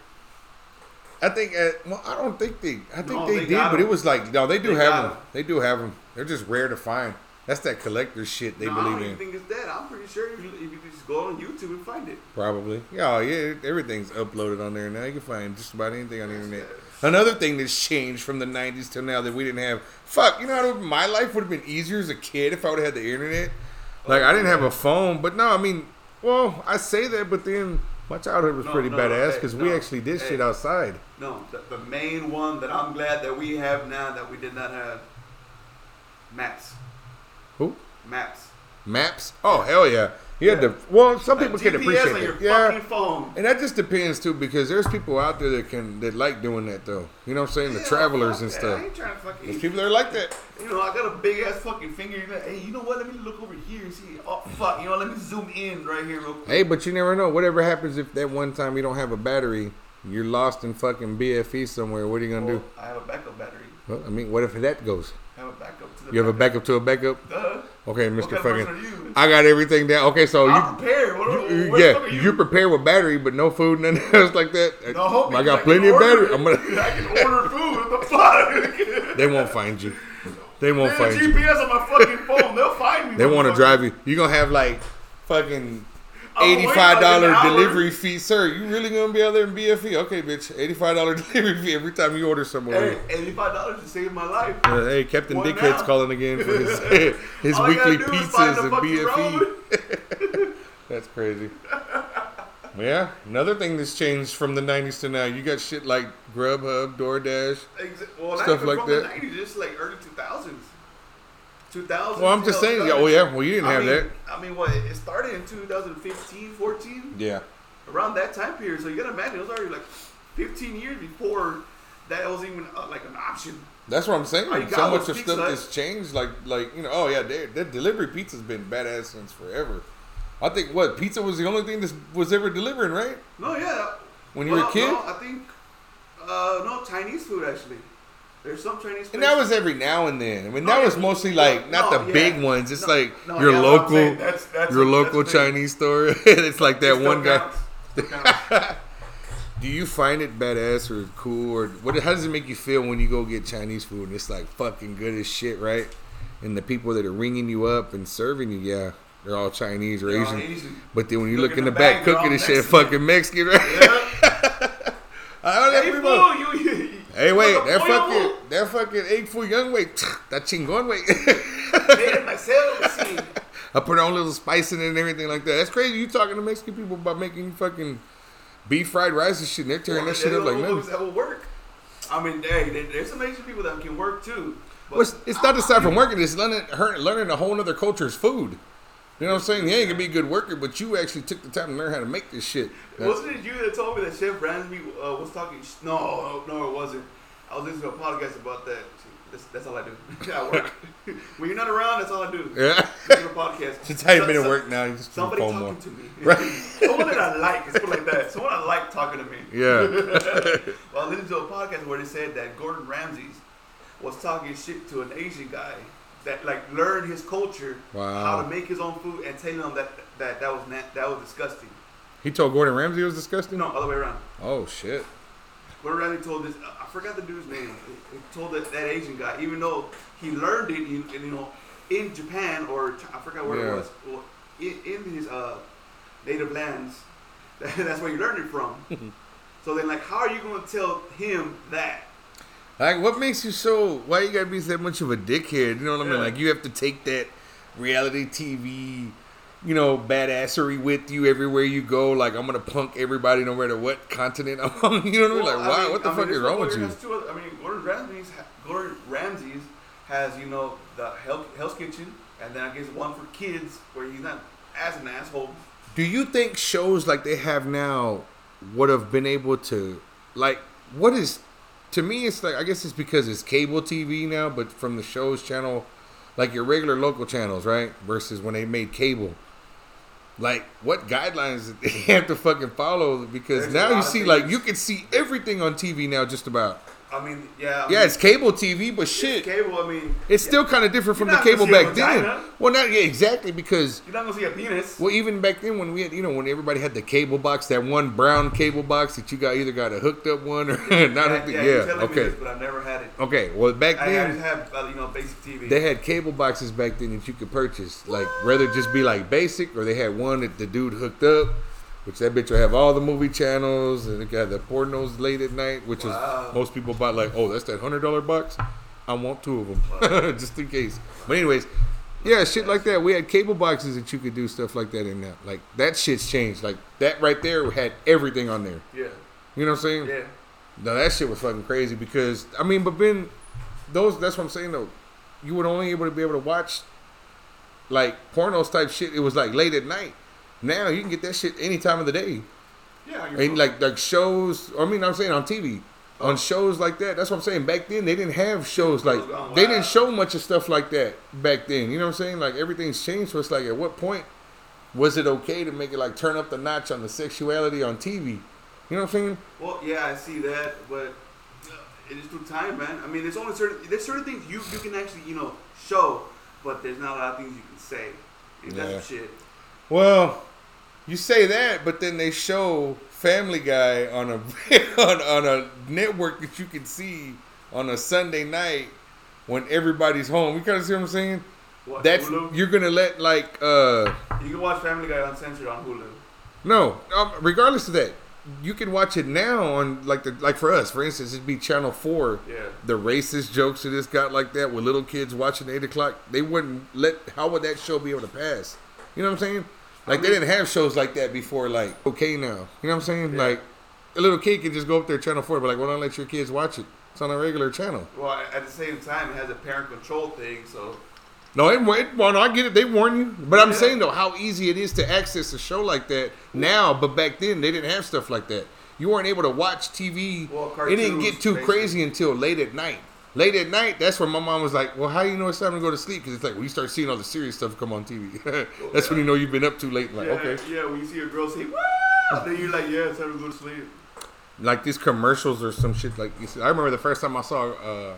I think, uh, well, I don't think they, I think No, they, they did, but it was like, no, they do They have them. them. 'em. They do have them. They're just rare to find. That's that collector shit they no, I believe don't in. think it's that. I'm pretty sure if you, if you just go on YouTube and find it. Probably. Yeah, yeah, everything's uploaded on there now. You can find just about anything on the internet. Another thing that's changed from the 90s till now that we didn't have. Fuck, you know, how my life would have been easier as a kid if I would have had the internet. Like, I didn't have a phone, but no, I mean, well, I say that, but then my childhood was No, pretty no, badass hey, because we actually did hey. shit outside. No, the, the main one that I'm glad that we have now that we did not have. Maps. Who? Maps. Maps? Oh, hell yeah. You had to. Well, some Like people can appreciate on your it. Yeah. phone. And that just depends too, because there's people out there that can that like doing that though. You know what I'm saying? The Yeah, travelers and that. stuff. I ain't trying to fucking. There's people that are like that. You know, I got a big ass fucking finger. Like, hey, you know what? Let me look over here and see. Oh fuck, you know, let me zoom in right here real quick. Hey, but you never know. Whatever happens if that one time you don't have a battery, you're lost in fucking BFE somewhere. What are you gonna Well, do? I have a backup battery. Well, I mean, what if that goes? I have a backup to the. You have a backup to a backup. Duh. Okay, Mr. Fucking. person are you? I got everything down. Okay, so I'm you. prepared. What, you- what, you- the yeah, you? you prepare with battery, but no food, nothing [LAUGHS] else like that. No, I got can plenty of battery. it. I'm gonna. [LAUGHS] I can order food. What the fuck? They won't find you. They won't a find you. GPS on my fucking phone. They'll find me. They want to drive you. You gonna have like fucking eighty-five dollar like delivery fee, sir. You really gonna be out there in BFE? Okay, bitch. Eighty-five dollar [LAUGHS] delivery fee every time you order somewhere. Hey, eighty-five dollars to save my life. Uh, hey, Captain Dickhead's now? calling again for his [LAUGHS] his All weekly pizzas and BFE. [LAUGHS] That's crazy. yeah, another thing that's changed from the '90s to now. You got shit like Grubhub, DoorDash. Well, Stuff not even like from that. the nineties, just like early two thousands. Two thousands. Well, I'm just saying. Yeah, oh yeah. Well, you didn't I have mean, that. I mean, what? It started in 2015, 14, Yeah. around that time period. So you gotta imagine it was already like 15 years before that was even uh, like an option. That's what I'm saying. Like, So much of stuff has changed. Like, like you know, oh yeah, that delivery pizza's been badass since forever. I think what pizza was the only thing that was ever delivering, right? No, yeah. When you were a kid, no, I think uh, no Chinese food actually. There's some Chinese. and that was every now and then. I mean, No, that was mostly like not the yeah. big ones. It's No, like no, your yeah, local, that's- that's your a- local. Chinese store. [LAUGHS] it's like that one guy. counts. Counts. Do you find it badass or cool or what? How does it make you feel when you go get Chinese food and it's like fucking good as shit, right? And the people that are ringing you up and serving you, yeah, they're all Chinese or Asian. Asian. But then when you Look look in the, the back bag, cooking and shit, fucking Mexican, right? Yeah. [LAUGHS] I don't Hey, know, fool, you, you, Hey, wait, that fucking, that fucking egg foo young way, that chingon way. made it myself. See, [LAUGHS] I put on a little spice in it and everything like that. That's crazy. You talking to Mexican people about making fucking beef fried rice and shit, and they're tearing that shit up like nothing. That will work. I mean, hey, there's some Asian people that can work too. But Well, it's, it's not aside from working. It's learning, learning a whole other culture's food. You know what I'm saying? You ain't gonna be a good worker, but you actually took the time to learn how to make this shit. Wasn't it you that told me that Chef Ramsay uh, was talking? Sh- no, no, it wasn't. I was listening to a podcast about that. That's, that's all I do. [LAUGHS] I work. [LAUGHS] when you're not around, that's all I do. Yeah. Listen to a podcast. [LAUGHS] Since how you So- been at work now, you just Somebody talking more. to me. Right. Someone that I like. It like that. Someone I like talking to me. Yeah. Well, I listened to a podcast where they said that Gordon Ramsay was talking shit to an Asian guy that like learned his culture, Wow. how to make his own food, and telling him that that that was na- that was disgusting. He told Gordon Ramsay it was disgusting. No, other way around. Oh shit. Gordon Ramsay told this. I forgot the dude's name. He told that, that Asian guy, even though he learned it, in, you know, in Japan or I forgot where Yeah. it was, in, in his uh, native lands. [LAUGHS] That's where he learned it from. [LAUGHS] so then, like, how are you going to tell him that? Like, what makes you so? Why you gotta be that much of a dickhead? You know what I mean? Like, you have to take that reality TV, you know, badassery with you everywhere you go. Like, I'm gonna punk everybody no matter what continent [LAUGHS] I'm on. You know what I mean? Like, why? what the fuck is wrong with you? I mean, Gordon Ramsay's, Gordon Ramsay's has you know the Hell, Hell's Kitchen, and then I guess one for kids where he's not as an asshole. Do you think shows like they have now would have been able to, like, what is? To me, it's like I guess it's because it's cable TV now, but from the shows channel, like your regular local channels, right? Versus when they made cable. Like, what guidelines [LAUGHS] they have to fucking follow? Because There's now you see, like, you can see everything on TV now, just about. I mean, yeah. I Yeah, mean, it's cable TV, but shit, cable. I mean, it's yeah, still kind of different from the cable gonna see a back then. Well, not yeah, exactly because you're not gonna see a penis. well, even back then when we had, you know, when everybody had the cable box, that one brown cable box that you got either got a hooked up one or [LAUGHS] not yeah, hooked. yeah, Yeah, you're telling me okay, this, but I've never had it. okay. Well, back I, I then just have uh, you know basic TV. they had cable boxes back then that you could purchase, like rather just be like basic, or they had one that the dude hooked up, which that bitch will have all the movie channels and it got the pornos late at night, which Wow. is most people buy like, oh, that's that hundred dollar box. I want two of them [LAUGHS] just in case. But anyways, yeah, shit like that. We had cable boxes that you could do stuff like that in now. Like that shit's changed. Like that right there had everything on there. yeah, You know what I'm saying? yeah. No, that shit was fucking crazy because I mean, but then those that's what I'm saying though. You would only able to be able to watch like pornos type shit. It was like late at night. Now you can get that shit any time of the day. Yeah, And like like shows. I mean, I'm saying on TV. Oh. On shows like that, that's what I'm saying. Back then, they didn't have shows like gone they didn't show much of stuff like that back then. You know what I'm saying? Like everything's changed. So it's like, at what point was it okay to make it like turn up the notch on the sexuality on TV? You know what I'm saying? Well, yeah, I see that, but uh, it is through time, man. I mean, there's only certain there's certain things you you can actually you know show but there's not a lot of things you can say. And Yeah. that's shit. Well, you say that, but then they show Family Guy on a [LAUGHS] on, on a network that you can see on a Sunday night when everybody's home. You kind of see what I'm saying? What, That's Hulu? you're gonna let like uh You can watch Family Guy uncensored on Hulu. no. Um, regardless of that, you can watch it now on like the like for us, for instance, it'd be Channel Four. Yeah. The racist jokes that it's got like that with little kids watching eight o'clock, they wouldn't let. How would that show be able to pass? You know what I'm saying? Like they mean- didn't have shows like that before. Like okay now, you know what I'm saying? Yeah. Like a little kid can just go up there Channel Four, but like, why don't let your kids watch it? It's on a regular channel. Well, at the same time, it has a parent control thing, so No, it, it well, no, I get it. They warn you, but I'm Yeah. saying though, how easy it is to access a show like that now. But back then, they didn't have stuff like that. You weren't able to watch TV. Well, it didn't get too basically. crazy until late at night. Late at night, that's when my mom was like, "Well, how do you know it's time to go to sleep?" Because it's like when you start seeing all the serious stuff come on TV. [LAUGHS] that's when you know you've been up too late. Like, yeah, okay, yeah. When you see a girl say "Woo," then you're like, yeah, it's time to go to sleep. like these commercials or some shit. Like you see, I remember the first time I saw a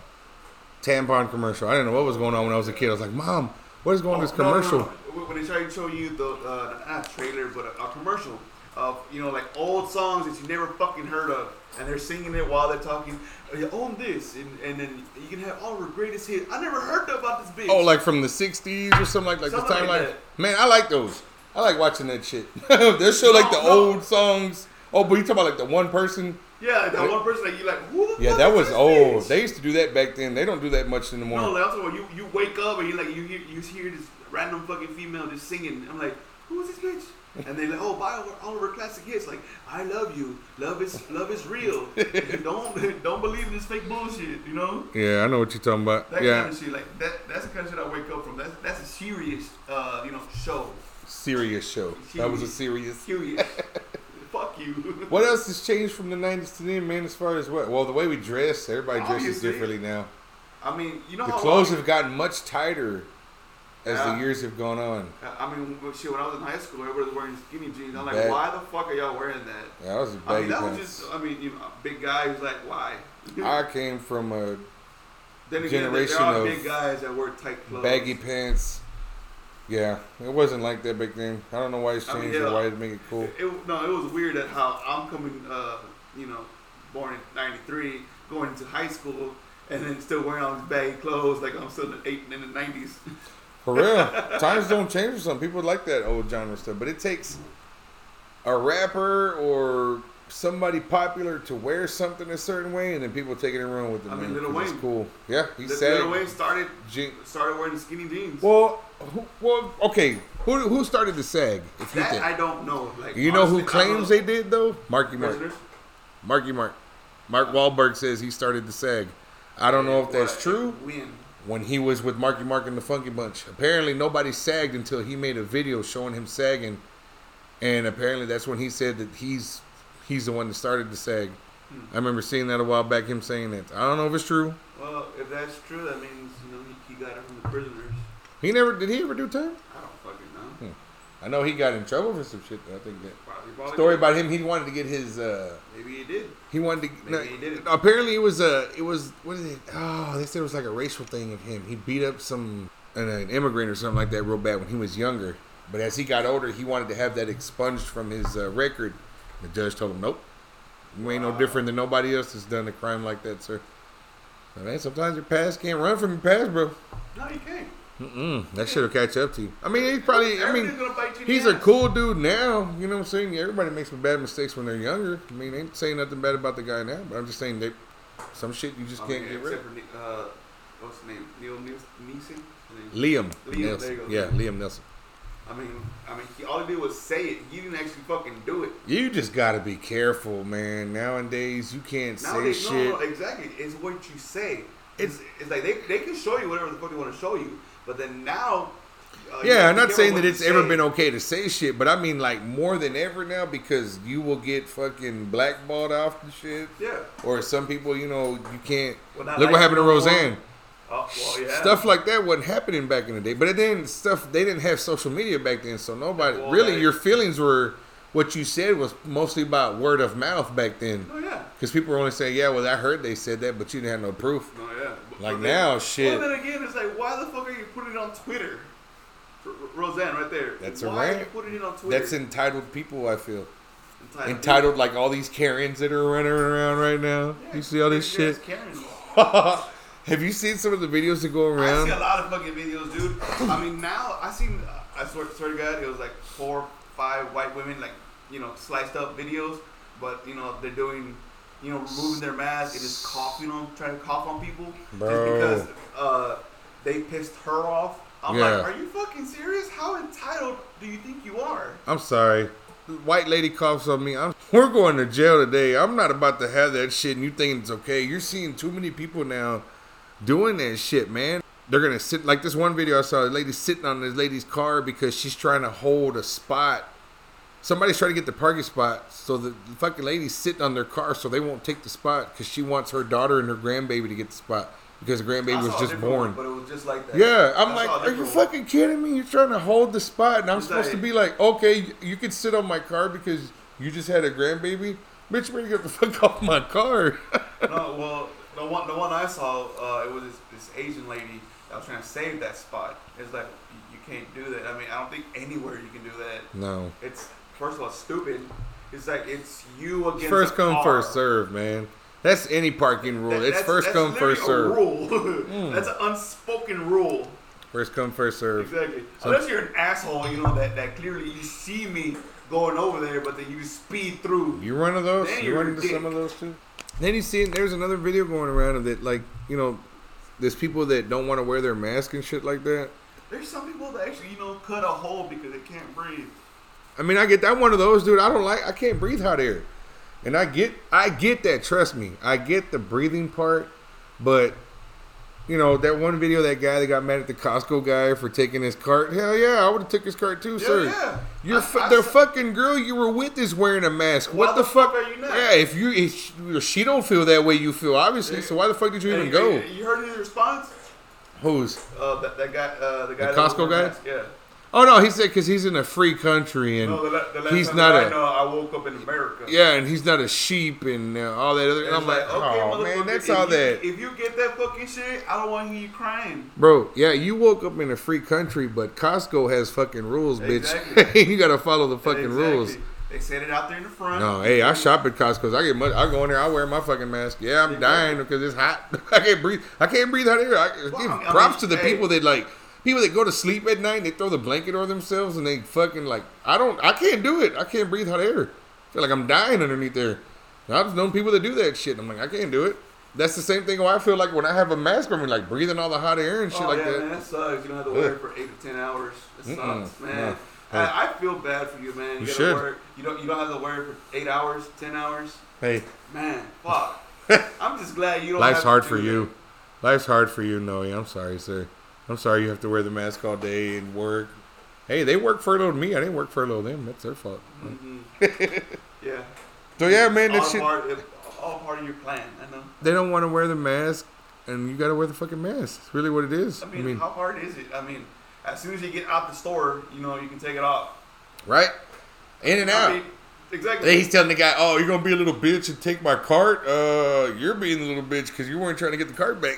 tampon commercial. I didn't know what was going on when I was a kid. I was like, "Mom, what is going on in this Oh, no, no, commercial?" no. When they try to show you the uh, not trailer, but a, a commercial of you know like old songs that you never fucking heard of, and they're singing it while they're talking. "Oh, You own this, and, and then you can have all her greatest hits. I never heard about this bitch. Oh, like from the '60s or something like like Something the like timeline. that. Man, I like those. I like watching that shit. [LAUGHS] they show like the No, old songs. Oh, but you talking about like the one person? yeah, like that one person that you like. Who Yeah, that was old. bitch? They used to do that back then. They don't do that much anymore. No, like I'm talking about you. You wake up and you like you hear you hear this random fucking female just singing. I'm like, who is this bitch? And they like, oh, buy all, of her classic hits. Like, I love you. Love is love is real. don't [LAUGHS] don't believe this fake bullshit. You know yeah, I know what you're talking about. that yeah, kind of shit. Like that. That's the kind of shit I wake up from. That's that's a serious, uh, you know, show. serious show. That was a serious. Serious. [LAUGHS] Fuck you. [LAUGHS] What else has changed from the '90s to then, man? As far as what? Well, the way we dress, everybody dresses Obviously. differently now. I mean, you know The how clothes long- have gotten much tighter as the years have gone on. I mean, shit. When I was in high school, everybody was wearing skinny jeans. I'm like, Bag- why the fuck are y'all wearing that? Yeah, I was a I baggy mean, that was just. I mean, you know, a big guy who's like, why? [LAUGHS] I came from a [LAUGHS] Then again, generation there are of big guys that wear tight clothes. baggy pants. Yeah, it wasn't like that back then. I don't know why it's I mean, changed or why it make it cool. It, it- no, it was weird that how I'm coming, uh, you know, born in '93, going into high school, and then still wearing all these baggy clothes like I'm still in the eight in the '90s. [LAUGHS] For real, times don't change for some people. Like that old genre stuff, but it takes a rapper or somebody popular to wear something a certain way, and then people take it and run with it. I mean, Lil 'cause it's Wayne. cool. Yeah, he Lil said. Wayne started Je- started wearing skinny jeans. well, who, well, okay. Who who started the sag? If you that think, I don't know. Like you know who honestly, claims they did though? Marky Mark. Prisoners? Marky Mark. Mark Wahlberg says he started the sag. I don't know if that's true. When? When he was with Marky Mark and the Funky Bunch. Apparently, nobody sagged until he made a video showing him sagging, and apparently that's when he said that he's he's the one that started the sag. Hmm. I remember seeing that a while back. Him saying that. I don't know if it's true. Well, if that's true, that means you know he, he got it from the prisoners. He never did. He ever do time? I know. He got in trouble for some shit. I think that Probably, probably story did. about him. He wanted to get his. uh Maybe he did. He wanted to. Maybe no, he did it. Apparently, it was a. It was what is it? Oh, they said it was like a racial thing of him. He beat up some an, an immigrant or something like that real bad when he was younger. But as he got older, he wanted to have that expunged from his uh, record. The judge told him, "Nope, you ain't no different than nobody else that's done a crime like that, sir." Man, sometimes your past can't run from your past, bro. No, you can't. Mm-mm, that shit'll catch up to you. I mean, he's probably. I mean, Everybody's gonna bite you in He's a cool dude now. You know what I'm saying? Everybody makes some bad mistakes when they're younger. I mean, ain't saying nothing bad about the guy now, but I'm just saying that some shit you just I can't mean, get rid of. for uh, what's his name? Neil. Neeson? Liam, Liam, Nelson. there you go. Yeah, Liam Nelson. I mean, I mean, he, all he did was say it. He didn't actually fucking do it. You just gotta be careful, man. Nowadays, you can't say Nowadays, no, shit. no, exactly. It's what you say. It's it's like they, they can show you whatever the fuck they want to show you, but then now. Uh, Yeah, I'm not saying that it's ever say. been okay to say shit, but I mean like more than ever now because you will get fucking blackballed off the shit. Yeah. Or some people, you know, you can't. Well, Look what happened to more. Roseanne. Oh, well, yeah. Stuff like that wasn't happening back in the day. But then stuff they didn't have social media back then, so nobody Well, really your feelings were what you said was mostly about word of mouth back then. Oh yeah. Because people were only saying, "Yeah, well, I heard they said that, but you didn't have no proof." No, yeah. But- Like but now, then, shit. Well, then again, it's like, why the fuck are you putting it on Twitter? R- Roseanne, right there. That's a why are you putting it on Twitter? That's entitled people. I feel entitled. entitled like all these Karens that are running around right now. Yeah, You see all this shit. [LAUGHS] Have you seen some of the videos that go around? I see a lot of fucking videos, dude. I mean, now I seen. I swear, swear to God, it was like four, five white women, like you know, sliced up videos. But you know, they're doing, you know, removing their mask and just coughing on, trying to cough on people, Bro. just because uh, they pissed her off. I'm Yeah. like, are you fucking serious? How entitled do you think you are? I'm sorry. White lady coughs on me. I'm, [LAUGHS] we're going to jail today. I'm not about to have that shit and you think it's okay. You're seeing too many people now doing that shit, man. They're gonna sit like this one video I saw. A lady sitting on this lady's car because she's trying to hold a spot. Somebody's trying to get the parking spot, so the, the fucking lady's sitting on their car, so they won't take the spot because she wants her daughter and her grandbaby to get the spot because the grandbaby was just born. one, but it was just like that. Yeah, I'm I like, are you one. fucking kidding me? You're trying to hold the spot, and I'm It's supposed to be like, okay, you can sit on my car because you just had a grandbaby. Bitch, you get the fuck [LAUGHS] off my car? no, well, the one the one I saw, uh, it was this, this Asian lady that was trying to save that spot. It's like you can't do that. I mean, I don't think anywhere you can do that. no. It's first of all stupid. It's like it's you against First come, car. first serve, man. That's any parking rule. That- it's that's- first come, first a serve. Rule. [LAUGHS] Mm. that's an unspoken rule. First come, first serve. Exactly. Some- Unless you're an asshole, you know that that clearly you see me going over there, but then you speed through. You one of those? Then you run into dick. some of those too? Then you see, there's another video going around of that, like, you know, there's people that don't want to wear their mask and shit like that. There's some people that actually you know cut a hole because they can't breathe. I mean, I get that one of those, dude. I don't like. I can't breathe hot air, and I get, I get that. Trust me, I get the breathing part, but you know that one video, that guy that got mad at the Costco guy for taking his cart. Hell yeah, I would have took his cart too, Yeah, sir. yeah. You're I- fu- I the saw- fucking girl you were with is wearing a mask. What the, the fuck? fuck are you not? Yeah, if you, if she, she don't feel that way, you feel obviously. So why the fuck did you even Hey, go? You heard his response? Who's? Uh, that, that guy, uh, the guy. The that Costco guy? mask, Yeah. Oh no, he said because he's in a free country and No, the, the he's not I a know, I woke up in America. yeah, and he's not a sheep and uh, all that other. And And I'm it's like, oh man, that's if all you, that. If you get that fucking shit, I don't want to hear you crying. Bro, yeah, you woke up in a free country, but Costco has fucking rules, bitch. Exactly. [LAUGHS] you gotta follow the fucking Exactly. rules. They set it out there in the front. No, hey, I shop at Costco's. I get much. I go in there. I wear my fucking mask. Yeah, I'm dying because it's hot. [LAUGHS] I can't breathe. I can't breathe out here. I, give Well, I mean- props to the hey. people that like people that go to sleep at night. and They throw the blanket over themselves and they fucking like. I don't. I can't do it. I can't breathe hot air. I feel like I'm dying underneath there. I've known people that do that shit. I'm like, I can't do it. That's the same thing. Why I feel like when I have a mask on me, like breathing all the hot air and shit oh, like yeah, that. man, that sucks. You don't have to wear it for eight to ten hours. It Mm-mm. sucks, man. No. I, I feel bad for you, man. You, You gotta should. It- you don't. You don't have to wear it for eight hours, ten hours. Hey, Man, fuck. [LAUGHS] I'm just glad you don't. life's have to hard for that. you. Life's hard for you, Noe. I'm sorry, sir. I'm sorry you have to wear the mask all day and work. Hey, they work furloughed me. I didn't work furloughed them. That's their fault. Mhm. [LAUGHS] yeah. So yeah, man, that all shit. part, it- all part of your plan. I know. They don't want to wear the mask, and you got to wear the fucking mask. It's really what it is. I I mean, mean, how hard is it? I mean, as soon as you get out the store, you know, you can take it off. right? In and I out. mean, exactly. He's telling the guy, "Oh, you're gonna be a little bitch and take my cart. Uh, you're being a little bitch because you weren't trying to get the cart back."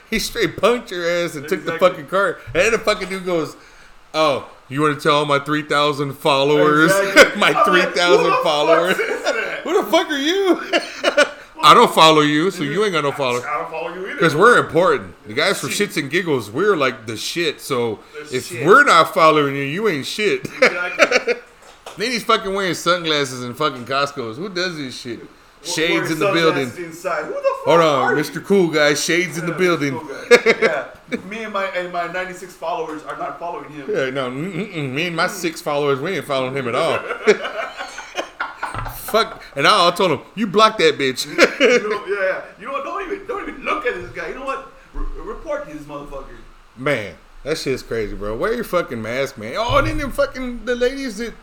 [LAUGHS] he straight punked your ass and took the fucking cart. And then the fucking dude goes, "Oh, you want to tell all my three thousand followers, Exactly. [LAUGHS] my like, thousand fuck followers? [LAUGHS] Who the fuck are you? I don't follow you, so you ain't got no followers. I don't follow you either. Because we're important. The guys for shits and giggles, we're like the shit. So The if shit. we're not following you, you ain't shit. Exactly. Then he's fucking wearing sunglasses in fucking Costco's. Who does this shit? Shades in the building. Inside. Who the fuck Hold on, you? Mr. Cool Guy. Shades in the building. cool [LAUGHS] yeah, me and my and my 96 followers are not following him. Yeah, no, mm-mm, me and my six followers, we ain't following him at all. [LAUGHS] Fuck, and I, I told him, you block that bitch. You know, yeah, you know what? Don't even don't even look at this guy. You know what? Re- report this motherfucker. man, that shit's crazy, bro. Wear your fucking mask, man. Oh, and then them fucking the ladies that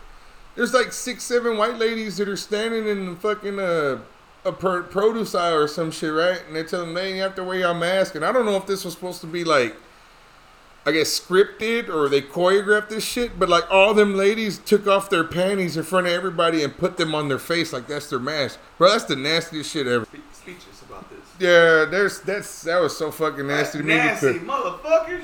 there's like six, seven white ladies that are standing in the fucking uh a pro- produce aisle or some shit, right? And they're telling them they have to wear your mask. And I don't know if this was supposed to be like, I guess scripted or they choreographed this shit, but like all them ladies took off their panties in front of everybody and put them on their face like that's their mask, bro. That's the nastiest shit ever. Spe- speechless about this. Yeah, there's that's that was so fucking nasty to me Nasty motherfuckers.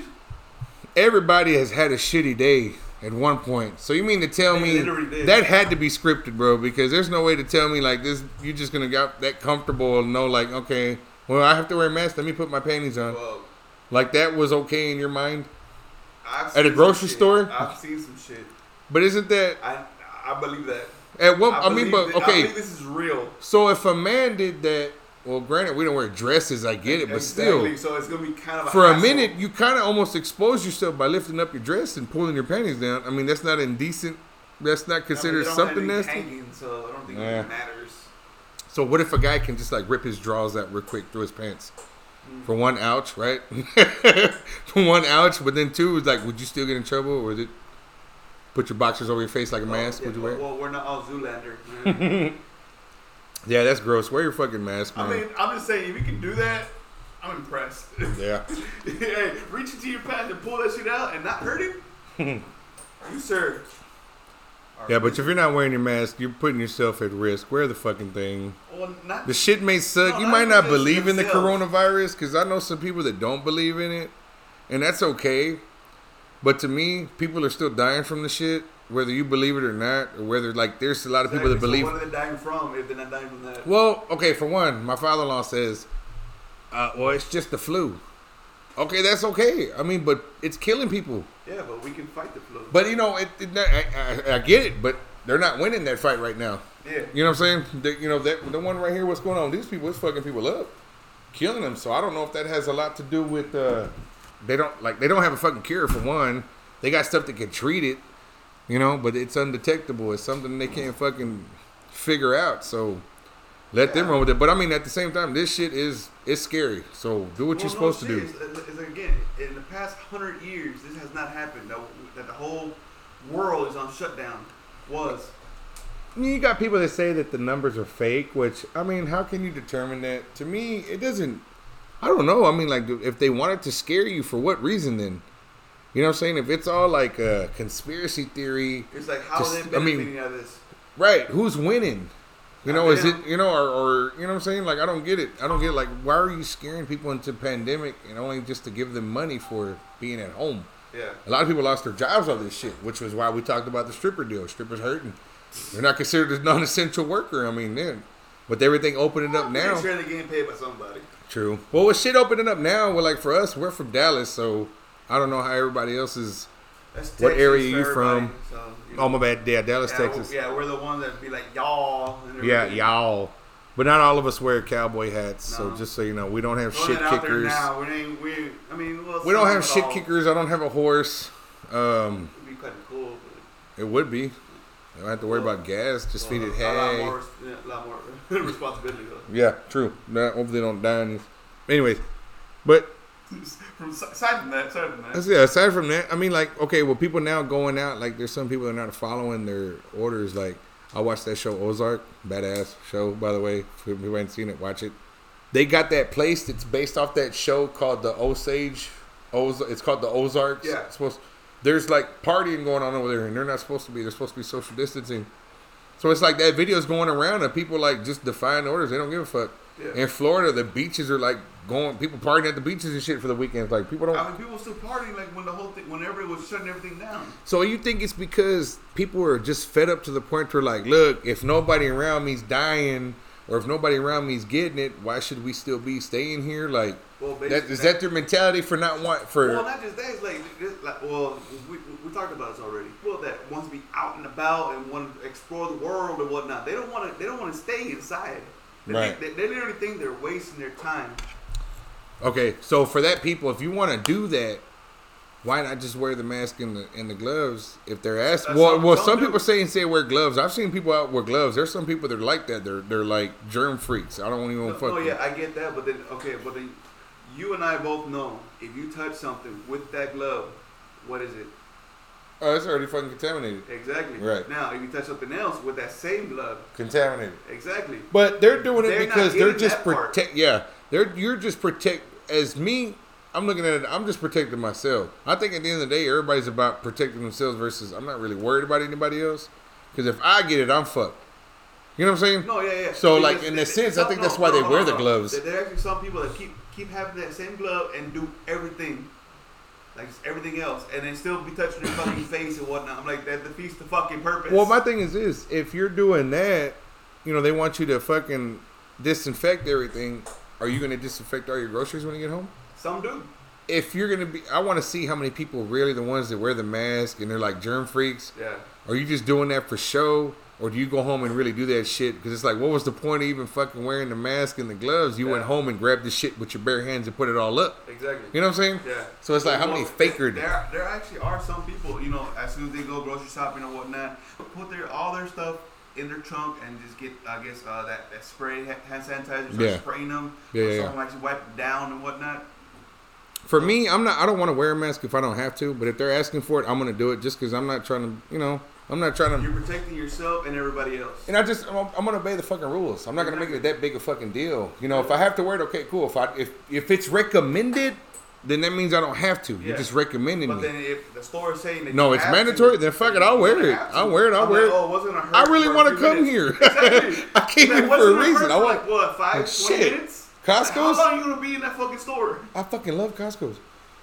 everybody has had a shitty day at one point. So you mean to tell me that had to be scripted, bro? Because there's no way to tell me like this. You're just gonna get that comfortable and know like, okay, well I have to wear a mask. Let me put my panties on. Well, Like that was okay in your mind. I've At a grocery store? I've seen some shit. But isn't that I I believe that. at what? I, mean, but I okay. this is real. So if a man did that, well, granted we don't wear dresses. I get it, but Exactly. still. So it's gonna be kind of a For a hassle. minute, you kind of almost expose yourself by lifting up your dress and pulling your panties down. I mean, that's not indecent. That's not I mean, considered something nasty. Hanging, so I don't think Yeah. it matters. So what if a guy can just like rip his drawers out real quick through his pants? Mm. For one ouch, right? [LAUGHS] For one ouch, but then two is like, would you still get in trouble, or is it put your boxers over your face like a mask? Well, would you yeah, wear? Well, we're not all Zoolander. [LAUGHS] Yeah, that's gross. Wear your fucking mask, man. I mean, I'm just saying, if you can do that, I'm impressed. [LAUGHS] yeah. hey, reach into your pants and pull that shit out and not hurt him. [LAUGHS] you sir. Yeah, but if you're not wearing your mask, you're putting yourself at risk. Wear the fucking thing. well, not The shit may suck. No, you might not believe in the coronavirus because I know some people that don't believe in it, and that's okay. But to me, people are still dying from the shit, whether you believe it or not, or whether like there's a lot of people that believe. So what are they dying from if they're not dying from that? Well, okay, for one, my father-in-law says, uh, "Well, it's just the flu." Okay, that's okay. I mean, but it's killing people. Yeah, but we can fight the flu. But you know, it, it, I, I, I get it, but they're not winning that fight right now. yeah. You know what I'm saying? The, you know that the one right here. What's going on? These people is fucking people up, killing them. So I don't know if that has a lot to do with. Uh, they don't like. They don't have a fucking cure for one. They got stuff that can treat it. You know, but it's undetectable. It's something they can't fucking figure out. So let them run with it. But I mean, at the same time, this shit is it's scary. So do what Well, you're no supposed to shit, do. It's, it's again, in the past hundred years, this has not happened. That, that the whole world is on shutdown. Was I mean, you got people that say that the numbers are fake, which I mean, how can you determine that? To me, it doesn't. I don't know. I mean, like, if they wanted to scare you, for what reason then? You know what I'm saying? If it's all like a conspiracy theory, it's like how Just- are they I mean- benefiting out of this? right? Who's winning? You know, is it you know, or, or you know what I'm saying? Like, I don't get it. I don't get like, why are you scaring people into pandemic and only just to give them money for being at home? Yeah. A lot of people lost their jobs over this shit, which was why we talked about the stripper deal. Strippers hurting. They're not considered a non-essential worker. I mean, then, with everything opening up now. sure they're getting paid by somebody. True. Well, with shit opening up now, well, like for us, we're from Dallas, so I don't know how everybody else is. What area are you from? So, you know. Oh my bad, yeah, Dallas, yeah, Texas. Yeah, we're the ones that be like y'all. and Yeah, y'all. But not all of us wear cowboy hats, so just so you know, we don't have shit it out there kickers. now. We. We. I mean, well, We don't have shit all. kickers. I don't have a horse. Um, It'd be kind of cool. But it would be. I don't have to worry about gas. Just feed it well, a lot hay. more, yeah, a lot more [LAUGHS] responsibility though. Yeah, true. Not, hopefully they don't die. Anyways, but [LAUGHS] From aside from that, aside from that, That's- yeah. Aside from that, I mean, like, okay, well, people now going out, like, there's some people that are not following their orders. Like, I watched that show Ozark, badass show, by the way. If you haven't seen it, watch it. They got that place that's based off that show called the Osage. Oz, it's called the Ozarks. Yeah. It's supposed. There's like partying going on over there, and they're not supposed to be. They're supposed to be social distancing. So it's like that video's going around, and people like just defying orders. They don't give a fuck. Yeah. In Florida, the beaches are like going. People partying at the beaches and shit for the weekends. Like people don't. I mean, people still partying like when the whole thing, whenever it was shutting everything down. So you think it's because people are just fed up to the point where like, look, if nobody around me's dying or if nobody around me's getting it, why should we still be staying here? Like, Well, that, is that their mentality for not want for? Well, not just that. It's like, it's like well, we, we talked about this already. People that want to be out and about and want to explore the world and whatnot. They don't want to. They don't want to stay inside. They, Right. they, they literally think they're wasting their time. okay, so for that people, if you want to do that, why not just wear the mask and the and the gloves if they're asked? That's Well, some- well, some do. people say and say wear gloves. I've seen people out wear gloves. There's some people that are like that. They're they're like germ freaks. I don't even No, fuck. no, yeah, I get that, but then okay, but then you and I both know if you touch something with that glove, what is it? Oh, it's already fucking contaminated. Exactly. Right. Now, if you touch something else with that same glove, Contaminated. exactly. But they're doing it They're because they're just part. protect. Yeah, they're you're just protect. As me, I'm looking at it. I'm just protecting myself. I think at the end of the day, everybody's about protecting themselves versus I'm not really worried about anybody else. Because if I get it, I'm fucked. You know what I'm saying? No, yeah, yeah. So, Because like, in they- a sense, I think no, that's why no, they wear the gloves. There- There are actually some people that keep keep having that same glove and do everything, like everything else, and then still be touching your fucking [COUGHS] face and whatnot. I'm like, that defeats the fucking purpose. Well, my thing is this: if you're doing that, you know, they want you to fucking disinfect everything. Are you going to disinfect all your groceries when you get home? some do. If you're going to be, I want to see how many people really the ones that wear the mask and they're like germ freaks. Yeah. Are you just doing that for show, or do you go home and really do that shit? Because it's like, what was the point of even fucking wearing the mask and the gloves? You went home and grabbed the shit with your bare hands and put it all up. Exactly. You know what I'm saying? Yeah. So it's like, how many Well, faker? There, there actually are some people, you know, as soon as they go grocery shopping or whatnot, put their all their stuff in their trunk and just get, I guess, uh, that, that spray hand sanitizer, start Yeah. spraying them. Yeah, or yeah, Someone actually wipe it down and whatnot. For me, I'm not. I don't want to wear a mask if I don't have to. But if they're asking for it, I'm gonna do it just because I'm not trying to. You know, I'm not trying to. You're protecting yourself and everybody else. And I just, I'm, I'm gonna obey the fucking rules. I'm not gonna make it that big a fucking deal. You know, if I have to wear it, okay, cool. If I, if if it's recommended, then that means I don't have to. You're Yeah. just recommending But me. then if the store is saying that No, you it's have mandatory, to, then fuck it, I'll wear it. have to. I'll wear it, I'll I'm wear like, it. Oh, what's gonna hurt I really for a want to few come minutes? here. [LAUGHS] Exactly. [LAUGHS] I came here for a reason. I want like, what five, like, 20 shit. minutes. Costco's? Like, how long you gonna be in that fucking store? I fucking love Costco's.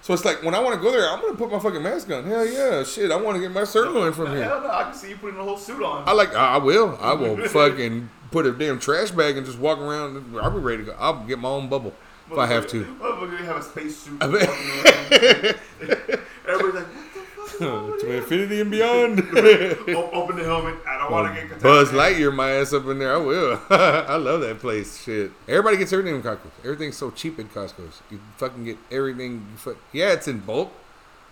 So it's like when I want to go there, I'm gonna put my fucking mask on. Hell yeah, shit! I want to get my sirloin from here. Hell no, I can see you putting a whole suit on. I like. I will. I will fucking put a damn trash bag and just walk around. I'll be ready to go. I'll get my own bubble if I have to. Motherfucker, have a space suit. I bet- walking. [LAUGHS] Everybody's like, [LAUGHS] to infinity and beyond. [LAUGHS] Open the helmet. I don't want to get Buzz. Lightyear, my ass up in there. I will. [LAUGHS] I love that place. Shit. Everybody gets everything in Costco. Everything's so cheap at Costco's. You fucking get everything. You fuck, yeah, it's in bulk,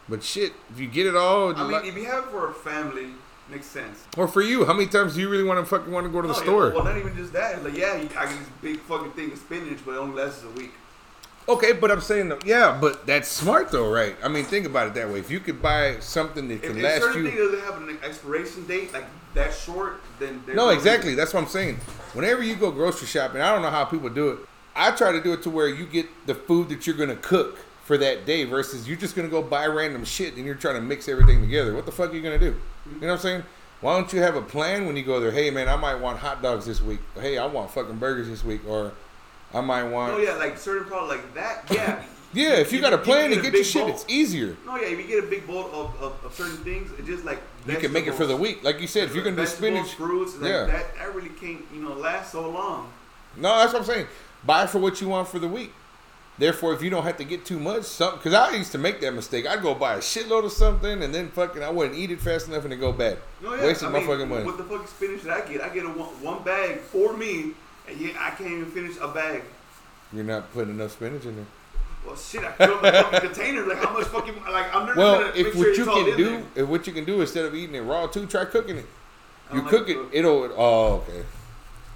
but shit, if you get it all, I mean, like- if you have it for a family, makes sense. or for you, how many times do you really want to fucking want to go to the yeah, store? well, not even just that. Like, yeah, you, I get this big fucking thing of spinach, but it only lasts a week. Okay, but I'm saying, though, yeah, but that's smart though, right? I mean, think about it that way. If you could buy something that can if last certain you. things doesn't have an expiration date like that short, then No, reason. exactly. That's what I'm saying. Whenever you go grocery shopping, I don't know how people do it. I try to do it to where you get the food that you're gonna cook for that day versus you're just gonna go buy random shit and you're trying to mix everything together. What the fuck are you gonna do? You know what I'm saying? Why don't you have a plan when you go there? Hey man, I might want hot dogs this week. Hey, I want fucking burgers this week, or I might want. Oh yeah, like certain products like that. Yeah. [LAUGHS] Yeah, if you got a plan you get a get your shit, bowl- it's easier. No, yeah, if you get a big bowl of, of, of certain things, it's just like You can make it for the week, like you said. If you're gonna do spinach, fruits, like yeah. that, that really can't you know last so long. No, that's what I'm saying. Buy for what you want for the week. Therefore, if you don't have to get too much, something because I used to make that mistake. I'd go buy a shitload of something and then fucking I wouldn't eat it fast enough and it go bad. No, yeah, Wasted I my mean, fucking money. With the fucking spinach that I get, I get a one, one bag for me, and yeah, I can't even finish a bag. You're not putting enough spinach in there. Well, shit, I filled the fucking container. Like, how much fucking like I'm never Well, gonna if make what sure you can do, there. if what you can do instead of eating it raw too, try cooking it. You cook like it, to it'll. Oh, okay.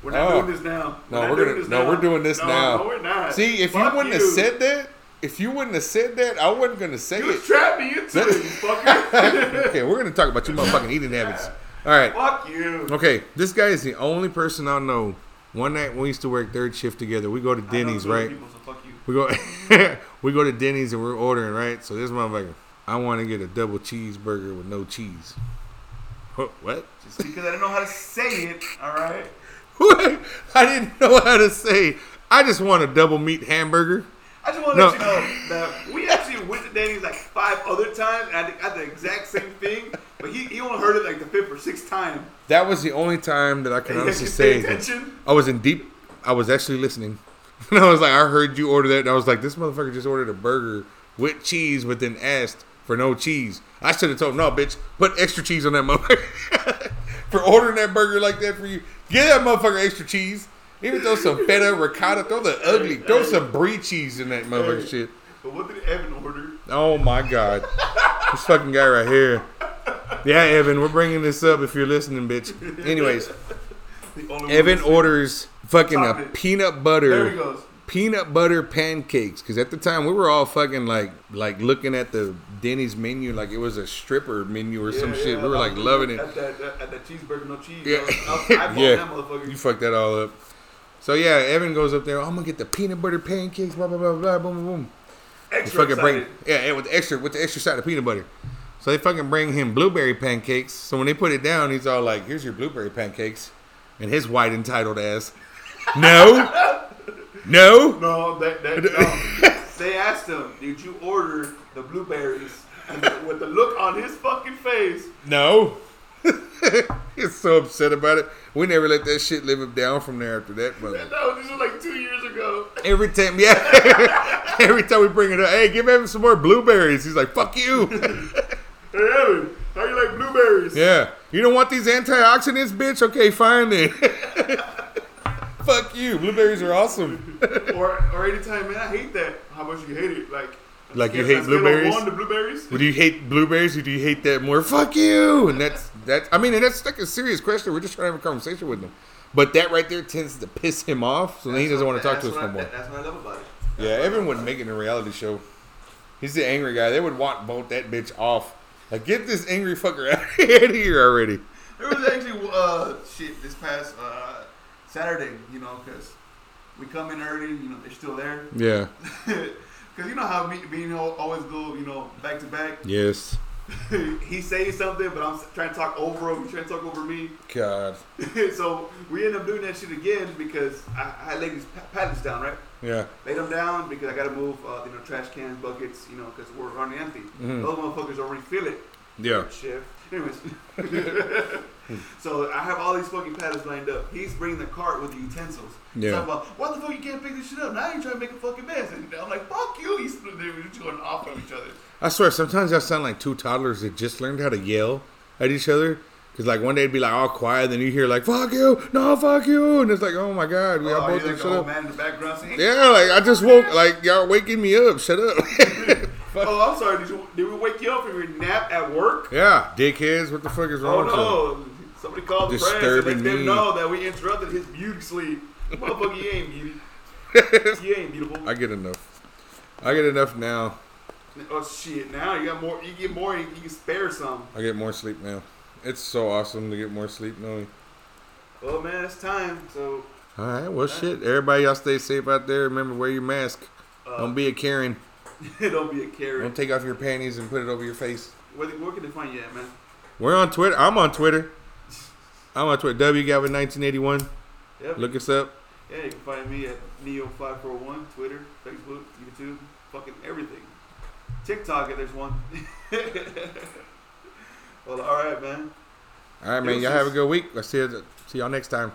We're not Oh. doing this now. No, we're gonna. this No, now. we're doing this no, now. No, we're not. See, if Fuck you wouldn't have said that, if you wouldn't have said that, I wasn't gonna say you it. trapped me into it, you fucker. [LAUGHS] okay, we're gonna talk about your motherfucking eating habits. All right. Fuck you. Okay, this guy is the only person I know. One night we used to work third shift together. We go to Denny's, right? People, so. We go, [LAUGHS] we go to Denny's and we're ordering, right? So this motherfucker, I want to get a double cheeseburger with no cheese. What? What? Just because I don't know how to say it, all right. [LAUGHS] What? I didn't know how to say. I just want a double meat hamburger. I just want to No. let you know that we actually went to Denny's like five other times and I did the exact same thing, but he, he only heard it like the fifth or sixth time. That was the only time that I can honestly say attention. I was in deep. I was actually listening, [LAUGHS] and I was like, I heard you order that, and I was like, this motherfucker just ordered a burger with cheese, but then asked for no cheese. I should have told him, no, bitch, put extra cheese on that motherfucker. [LAUGHS] for ordering that burger like that for you, give that motherfucker extra cheese. Even throw some feta, ricotta, throw the ugly, throw some brie cheese in that motherfucker shit. But what did Evan order? Oh my god, this fucking guy right here. Yeah, Evan, we're bringing this up if you're listening, bitch. Anyways, [LAUGHS] The only one Evan orders fucking a peanut There he butter goes. peanut butter pancakes because at the time we were all fucking like like looking at the Denny's menu like it was a stripper menu or some Yeah, shit. we were like loving it. At that, at that cheeseburger, no cheese. Yeah. I I [LAUGHS] Yeah. that motherfucker. You fucked that all up. So yeah, Evan goes up there. I'm gonna get the peanut butter pancakes. Blah blah blah blah. Boom boom boom. Extra fucking bring excited. yeah, yeah, with the extra with the extra side of peanut butter. So they fucking bring him blueberry pancakes. So when they put it down, he's all like, "Here's your blueberry pancakes." and his white entitled ass. [LAUGHS] No, no. No, that, that, [LAUGHS] no. they asked him, "Did you order the blueberries?" And with the look on his fucking face, No. [LAUGHS] He's so upset about it. We never let that shit live him down from there after that, brother. that was this was like two years ago. Every time, yeah. [LAUGHS] Every time we bring it up, hey, give Evan some more blueberries. He's like, fuck you. [LAUGHS] Hey Evan, how you like blueberries? yeah. You don't want these antioxidants, bitch? Okay, fine then. fuck you. Blueberries are awesome. Or or anytime, man, I hate that. How much you hate it? Like Like you hate scale of blueberries? One to blueberries. But do you hate blueberries or do you hate that more? Fuck you. And that's that. I mean, and that's like a serious question. We're just trying to have a conversation with him. But that right there tends to piss him off, so then he doesn't what- want to talk to us no more. that- That's what I love about it. Yeah, everyone would make it a reality show. He's the angry guy. They would want both that bitch off. Like, get this angry fucker out of [LAUGHS] here already. There was actually uh shit this past uh Saturday, you know, because we come in early, you know, they're still there. Yeah. [LAUGHS] Because you know how me, me and him always go, you know, back to back. Yes. [LAUGHS] he says something, but I'm trying to talk over him. He's trying to talk over me. God. [LAUGHS] so we end up doing that shit again because I, I laid these pallets down, right? Yeah. Laid them down because I got to move, uh, you know, trash cans, buckets, you know, because we're running empty. Mhm. Those motherfuckers already fill it. Yeah. Shift. Anyways. [LAUGHS] so I have all these fucking pallets lined up. He's bringing the cart with the utensils. Yeah. talking about, why the fuck you can't pick this shit up? Now you're trying to make a fucking mess. And I'm like, fuck you. He's they're just going off on each other. I swear, sometimes y'all sound like two toddlers that just learned how to yell at each other. Because, like, one day it'd be like all quiet, then you hear, like, fuck you, no, fuck you. And it's like, oh my God, we oh, all oh, both like shut up. man in the background saying, Yeah, like, I just woke, like, y'all waking me up. Shut up. [LAUGHS] oh, I'm sorry. Did, you, did we wake you up from your nap at work? yeah, dickheads, what the fuck is wrong? Oh no! Somebody called the press and let them know that we interrupted his beauty sleep. Motherfucker, you ain't beauty. [LAUGHS] You ain't beautiful. I get enough. I get enough now. Oh shit! Now you got more. You get more. You, you can spare some. I get more sleep now. It's so awesome to get more sleep knowing. Well, man, it's time. So All right, well, shit. Everybody, y'all stay safe out there. Remember, wear your mask. uh, Don't be a Karen. [LAUGHS] don't be a carrot. Don't take off your panties and put it over your face. Where, where can they find you at, man? We're on Twitter. I'm on Twitter. I'm on Twitter. WGavin1981. Yep. Look us up. Yeah, you can find me at Neo541, Twitter, Facebook, YouTube, fucking everything. TikTok, if there's one. [LAUGHS] well, all right, man. All right, man. Y'all have a good week. I'll see you. See y'all next time.